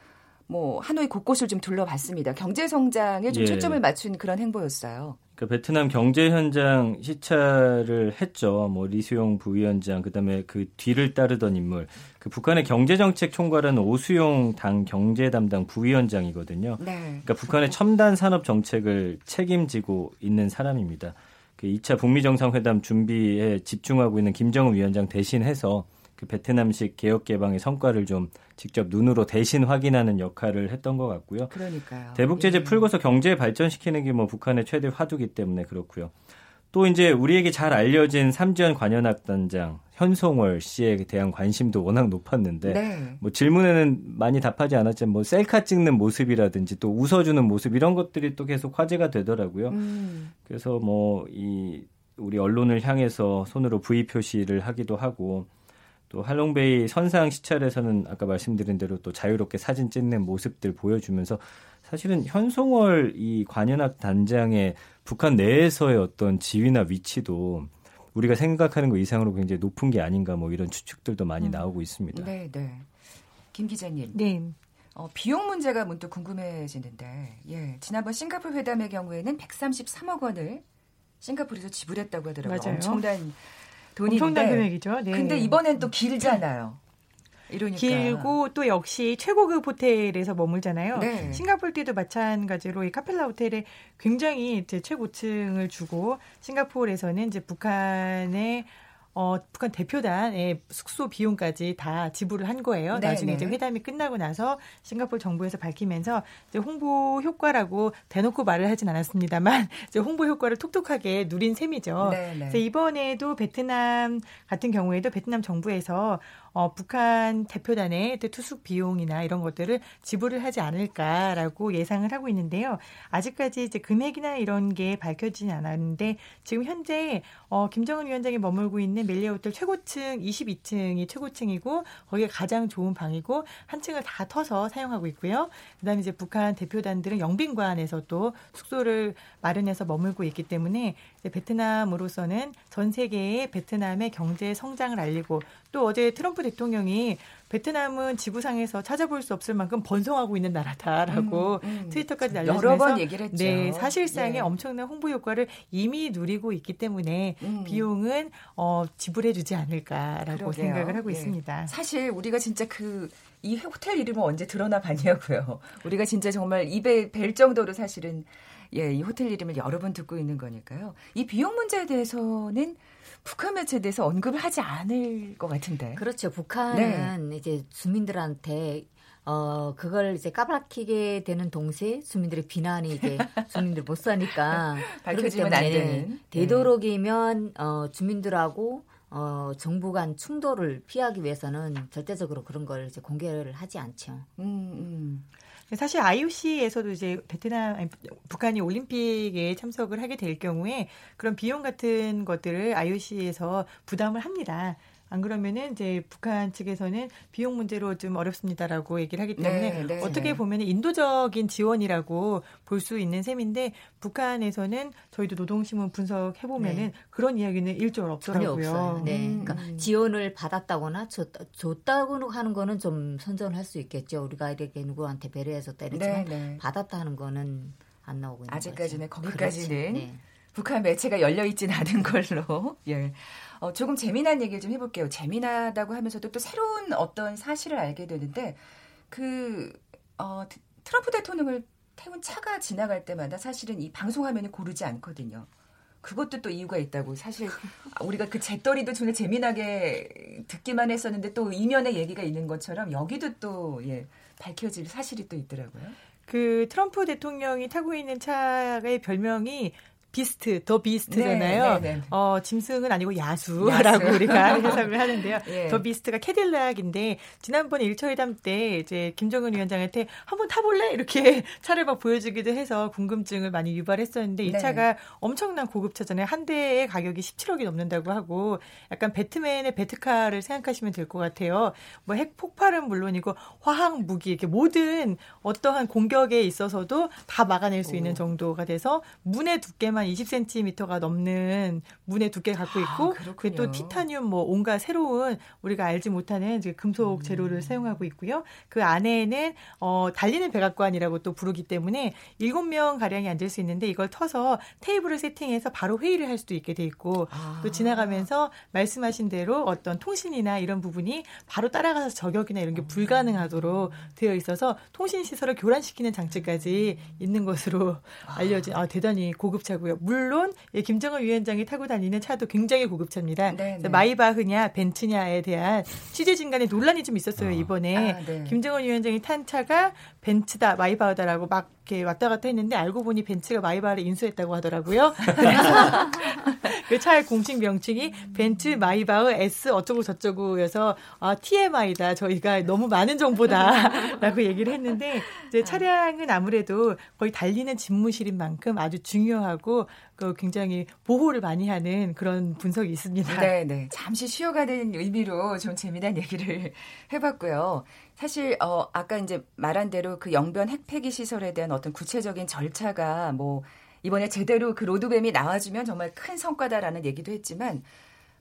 뭐 하노이 곳곳을 좀 둘러봤습니다. 경제 성장에 좀 예. 초점을 맞춘 그런 행보였어요. 그 베트남 경제 현장 시찰을 했죠. 뭐 리수용 부위원장 그다음에 그 뒤를 따르던 인물 그 북한의 경제 정책 총괄은 오수용 당 경제 담당 부위원장이거든요. 네. 그러니까 북한의 첨단 산업 정책을 책임지고 있는 사람입니다. 그 2차 북미 정상회담 준비에 집중하고 있는 김정은 위원장 대신해서 그 베트남식 개혁 개방의 성과를 좀 직접 눈으로 대신 확인하는 역할을 했던 것 같고요. 그러니까요. 대북 제재 예. 풀고서 경제 발전시키는 게 뭐 북한의 최대 화두기 때문에 그렇고요. 또 이제 우리에게 잘 알려진 삼지연 관현악단장 현송월 씨에 대한 관심도 워낙 높았는데 네. 뭐 질문에는 많이 답하지 않았지만 뭐 셀카 찍는 모습이라든지 또 웃어주는 모습 이런 것들이 또 계속 화제가 되더라고요. 음. 그래서 뭐 이 우리 언론을 향해서 손으로 V 표시를 하기도 하고 또 할롱베이 선상 시찰에서는 아까 말씀드린 대로 또 자유롭게 사진 찍는 모습들 보여주면서 사실은 현송월 이 관현악 단장의 북한 내에서의 어떤 지위나 위치도 우리가 생각하는 것 이상으로 굉장히 높은 게 아닌가 뭐 이런 추측들도 많이 음. 나오고 있습니다. 네, 네. 김 기자님. 네. 어, 비용 문제가 문득 궁금해지는데, 예, 지난번 싱가포르 회담의 경우에는 133억 원을 싱가포르에서 지불했다고 하더라고요. 맞아요. 엄청난 돈인데. 엄청난 금액이죠. 네. 근데 이번엔 또 길잖아요. 이러니까. 길고 또 역시 최고급 호텔에서 머물잖아요. 네. 싱가폴 때도 마찬가지로 이 카펠라 호텔에 굉장히 이제 최고층을 주고 싱가포르에서는 이제 북한의 어, 북한 대표단의 숙소 비용까지 다 지불을 한 거예요. 네 나중에 이제 네. 회담이 끝나고 나서 싱가포르 정부에서 밝히면서 이제 홍보 효과라고 대놓고 말을 하진 않았습니다만 [laughs] 이제 홍보 효과를 톡톡하게 누린 셈이죠. 네네. 그래서 이번에도 베트남 같은 경우에도 베트남 정부에서 어, 북한 대표단의 투숙 비용이나 이런 것들을 지불을 하지 않을까라고 예상을 하고 있는데요. 아직까지 이제 금액이나 이런 게 밝혀지지 않았는데 지금 현재 어, 김정은 위원장이 머물고 있는 호텔 최고층 22층이 최고층이고 거기가 가장 좋은 방이고 한 층을 다 터서 사용하고 있고요. 그다음에 이제 북한 대표단들은 영빈관에서 또 숙소를 마련해서 머물고 있기 때문에 베트남으로서는 전 세계의 베트남의 경제 성장을 알리고 또 어제 트럼프 대통령이 베트남은 지구상에서 찾아볼 수 없을 만큼 번성하고 있는 나라다라고 음, 음. 트위터까지 날려주면서 여러 번 얘기를 했죠. 네, 사실상의 네. 엄청난 홍보 효과를 이미 누리고 있기 때문에 음. 비용은 어, 지불해주지 않을까라고 그러게요. 생각을 하고 네. 있습니다. 사실 우리가 진짜 그 이 호텔 이름은 언제 드러나 봤냐고요. [laughs] 우리가 진짜 정말 입에 뵐 정도로 사실은 예, 이 호텔 이름을 여러 번 듣고 있는 거니까요. 이 비용 문제에 대해서는 북한 매체에 대해서 언급을 하지 않을 것 같은데. 그렇죠. 북한은 네. 이제 주민들한테 어 그걸 이제 까발키게 되는 동시에 주민들의 비난이 이제 [laughs] 주민들 못 사니까 밝혀지면 안 되는 네. 되도록이면 어 주민들하고 어 정부 간 충돌을 피하기 위해서는 절대적으로 그런 걸 이제 공개를 하지 않죠. 음, 음. 사실 IOC에서도 이제 베트남 아니, 북한이 올림픽에 참석을 하게 될 경우에 그런 비용 같은 것들을 IOC에서 부담을 합니다. 안 그러면은 이제 북한 측에서는 비용 문제로 좀 어렵습니다라고 얘기를 하기 때문에 네, 네. 어떻게 보면 인도적인 지원이라고 볼 수 있는 셈인데 북한에서는 저희도 노동신문 분석해 보면은 네. 그런 이야기는 일절 없더라고요. 네, 음. 그러니까 지원을 받았다거나 줬다, 줬다고 하는 거는 좀 선전할 수 있겠죠. 우리가 이렇게 누구한테 배려해서 때리지만 네, 네. 받았다 하는 거는 안 나오고 있는 아직까지는 거죠. 거기까지는 그렇죠. 북한 매체가 열려 있지는 않은 걸로. [laughs] 예. 어, 조금 재미난 얘기를 좀 해볼게요. 재미나다고 하면서도 또 새로운 어떤 사실을 알게 되는데 그 어, 트럼프 대통령을 태운 차가 지나갈 때마다 사실은 이 방송 화면을 고르지 않거든요. 그것도 또 이유가 있다고 사실 우리가 그 잿더리도 전에 재미나게 듣기만 했었는데 또 이면에 얘기가 있는 것처럼 여기도 또 예, 밝혀질 사실이 또 있더라고요. 그 트럼프 대통령이 타고 있는 차의 별명이 비스트, 더 비스트잖아요. 네, 네, 네. 어, 짐승은 아니고 야수라고 야수. 우리가 [laughs] 해석을 하는데요. 예. 더 비스트가 캐딜락인데 지난번에 일처회담 때 이제 김정은 위원장한테 한번 타볼래 이렇게 [laughs] 차를 막 보여주기도 해서 궁금증을 많이 유발했었는데 이 네. 차가 엄청난 고급차잖아요. 한 대의 가격이 17억이 넘는다고 하고 약간 배트맨의 배트카를 생각하시면 될 것 같아요. 뭐 핵 폭발은 물론이고 화학 무기 이렇게 모든 어떠한 공격에 있어서도 다 막아낼 수 있는 정도가 돼서 문의 두께만 한 20cm가 넘는 문의 두께 갖고 아, 있고 아, 그게 또 티타늄 뭐 온갖 새로운 우리가 알지 못하는 금속 음. 재료를 사용하고 있고요. 그 안에는 어 달리는 백악관이라고 또 부르기 때문에 7명 가량이 앉을 수 있는데 이걸 터서 테이블을 세팅해서 바로 회의를 할 수도 있게 돼 있고 아. 또 지나가면서 말씀하신 대로 어떤 통신이나 이런 부분이 바로 따라가서 저격이나 이런 게 불가능하도록 되어 있어서 통신 시설을 교란시키는 장치까지 있는 것으로 알려진 아 대단히 고급차고요. 물론 예, 김정은 위원장이 타고 다니는 차도 굉장히 고급차입니다. 네, 네. 마이바흐냐 벤츠냐에 대한 취재 진 간에 논란이 좀 있었어요 아. 이번에 아, 네. 김정은 위원장이 탄 차가 벤츠다 마이바흐다라고 막 이렇게 왔다 갔다 했는데 알고 보니 벤츠가 마이바흐를 인수했다고 하더라고요. [laughs] 그 차의 공식 명칭이 벤츠 마이바흐 S 어쩌고 저쩌고여서 아, TMI다. 저희가 너무 많은 정보다라고 얘기를 했는데 이제 차량은 아무래도 거의 달리는 집무실인 만큼 아주 중요하고 그 굉장히 보호를 많이 하는 그런 분석이 있습니다. 네, 네. 잠시 쉬어가 는 의미로 좀 재미난 얘기를 [laughs] 해봤고요. 사실 어 아까 이제 말한 대로 그 영변 핵폐기 시설에 대한 어떤 구체적인 절차가 뭐 이번에 제대로 그 로드맵이 나와주면 정말 큰 성과다라는 얘기도 했지만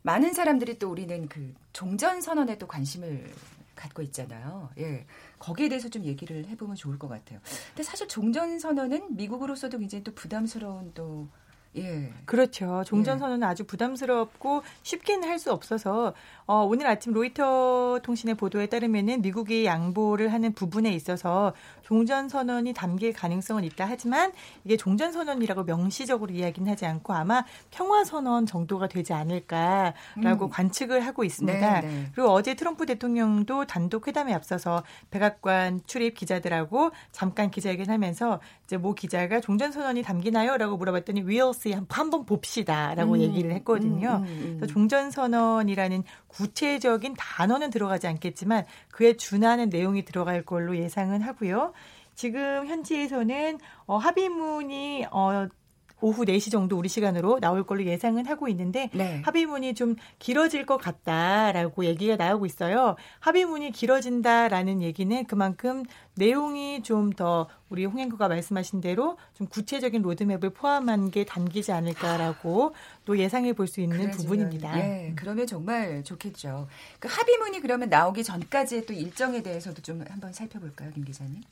많은 사람들이 또 우리는 그 종전 선언에 또 관심을 갖고 있잖아요. 예. 거기에 대해서 좀 얘기를 해보면 좋을 것 같아요. 근데 사실 종전 선언은 미국으로서도 굉장히 또 부담스러운 또 예. 그렇죠. 종전선언은 예. 아주 부담스럽고 쉽게는 할 수 없어서 어, 오늘 아침 로이터 통신의 보도에 따르면은 미국이 양보를 하는 부분에 있어서 종전선언이 담길 가능성은 있다 하지만 이게 종전선언이라고 명시적으로 이야기는 하지 않고 아마 평화선언 정도가 되지 않을까라고 음. 관측을 하고 있습니다. 네, 네. 그리고 어제 트럼프 대통령도 단독 회담에 앞서서 백악관 출입 기자들하고 잠깐 기자회견하면서 이제 모 기자가 종전선언이 담기나요?라고 물어봤더니 see 한번 봅시다라고 음. 얘기를 했거든요. 음, 음, 음. 그래서 종전선언이라는 구체적인 단어는 들어가지 않겠지만 그에 준하는 내용이 들어갈 걸로 예상은 하고요. 지금 현지에서는 어, 합의문이 어, 오후 4시 정도 우리 시간으로 나올 걸로 예상은 하고 있는데 네. 합의문이 좀 길어질 것 같다라고 얘기가 나오고 있어요. 합의문이 길어진다라는 얘기는 그만큼 내용이 좀 더 우리 홍행구가 말씀하신 대로 좀 구체적인 로드맵을 포함한 게 담기지 않을까라고 또 예상해 볼 수 있는 그러지만, 부분입니다. 예, 그러면 정말 좋겠죠. 그 합의문이 그러면 나오기 전까지의 또 일정에 대해서도 좀 한번 살펴볼까요, 김 기자님?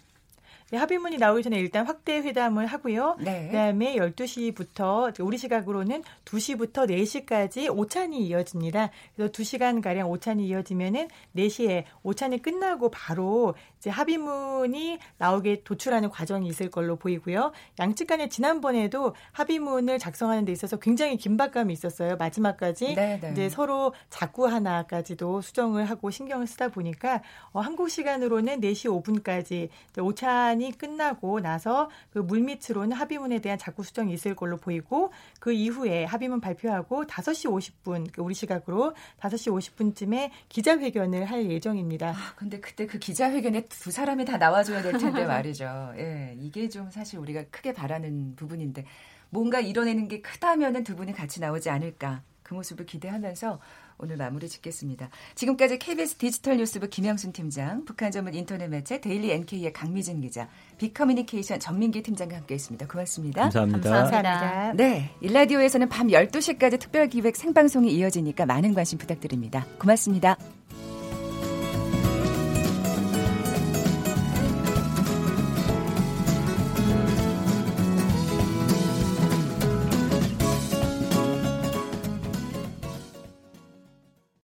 네, 합의문이 나오기 전에 일단 확대 회담을 하고요. 네. 그다음에 12시부터 우리 시각으로는 2시부터 4시까지 오찬이 이어집니다. 그래서 2시간 가량 오찬이 이어지면은 4시에 오찬이 끝나고 바로 이제 합의문이 나오게 도출하는 과정이 있을 걸로 보이고요. 양측 간에 지난번에도 합의문을 작성하는 데 있어서 굉장히 긴박감이 있었어요. 마지막까지 네네. 네. 이제 서로 자꾸 하나까지도 수정을 하고 신경을 쓰다 보니까 어, 한국 시간으로는 4시 5분까지 오찬 이 끝나고 나서 그 물밑으로는 합의문에 대한 자꾸 수정이 있을 걸로 보이고 그 이후에 합의문 발표하고 5시 50분 그 우리 시각으로 5시 50분쯤에 기자회견을 할 예정입니다. 아, 근데 그때 그 기자회견에 두 사람이 다 나와줘야 될 텐데 [laughs] 말이죠. 예, 이게 좀 사실 우리가 크게 바라는 부분인데 뭔가 이뤄내는 게 크다면은 두 분이 같이 나오지 않을까 그 모습을 기대하면서 오늘 마무리 짓겠습니다. 지금까지 KBS 디지털 뉴스부 김양순 팀장, 북한 전문 인터넷 매체 데일리 NK의 강미진 기자, 빅커뮤니케이션 전민기 팀장과 함께했습니다. 고맙습니다. 감사합니다. 감사합니다. 네, 일라디오에서는 밤 12시까지 특별 기획 생방송이 이어지니까 많은 관심 부탁드립니다. 고맙습니다.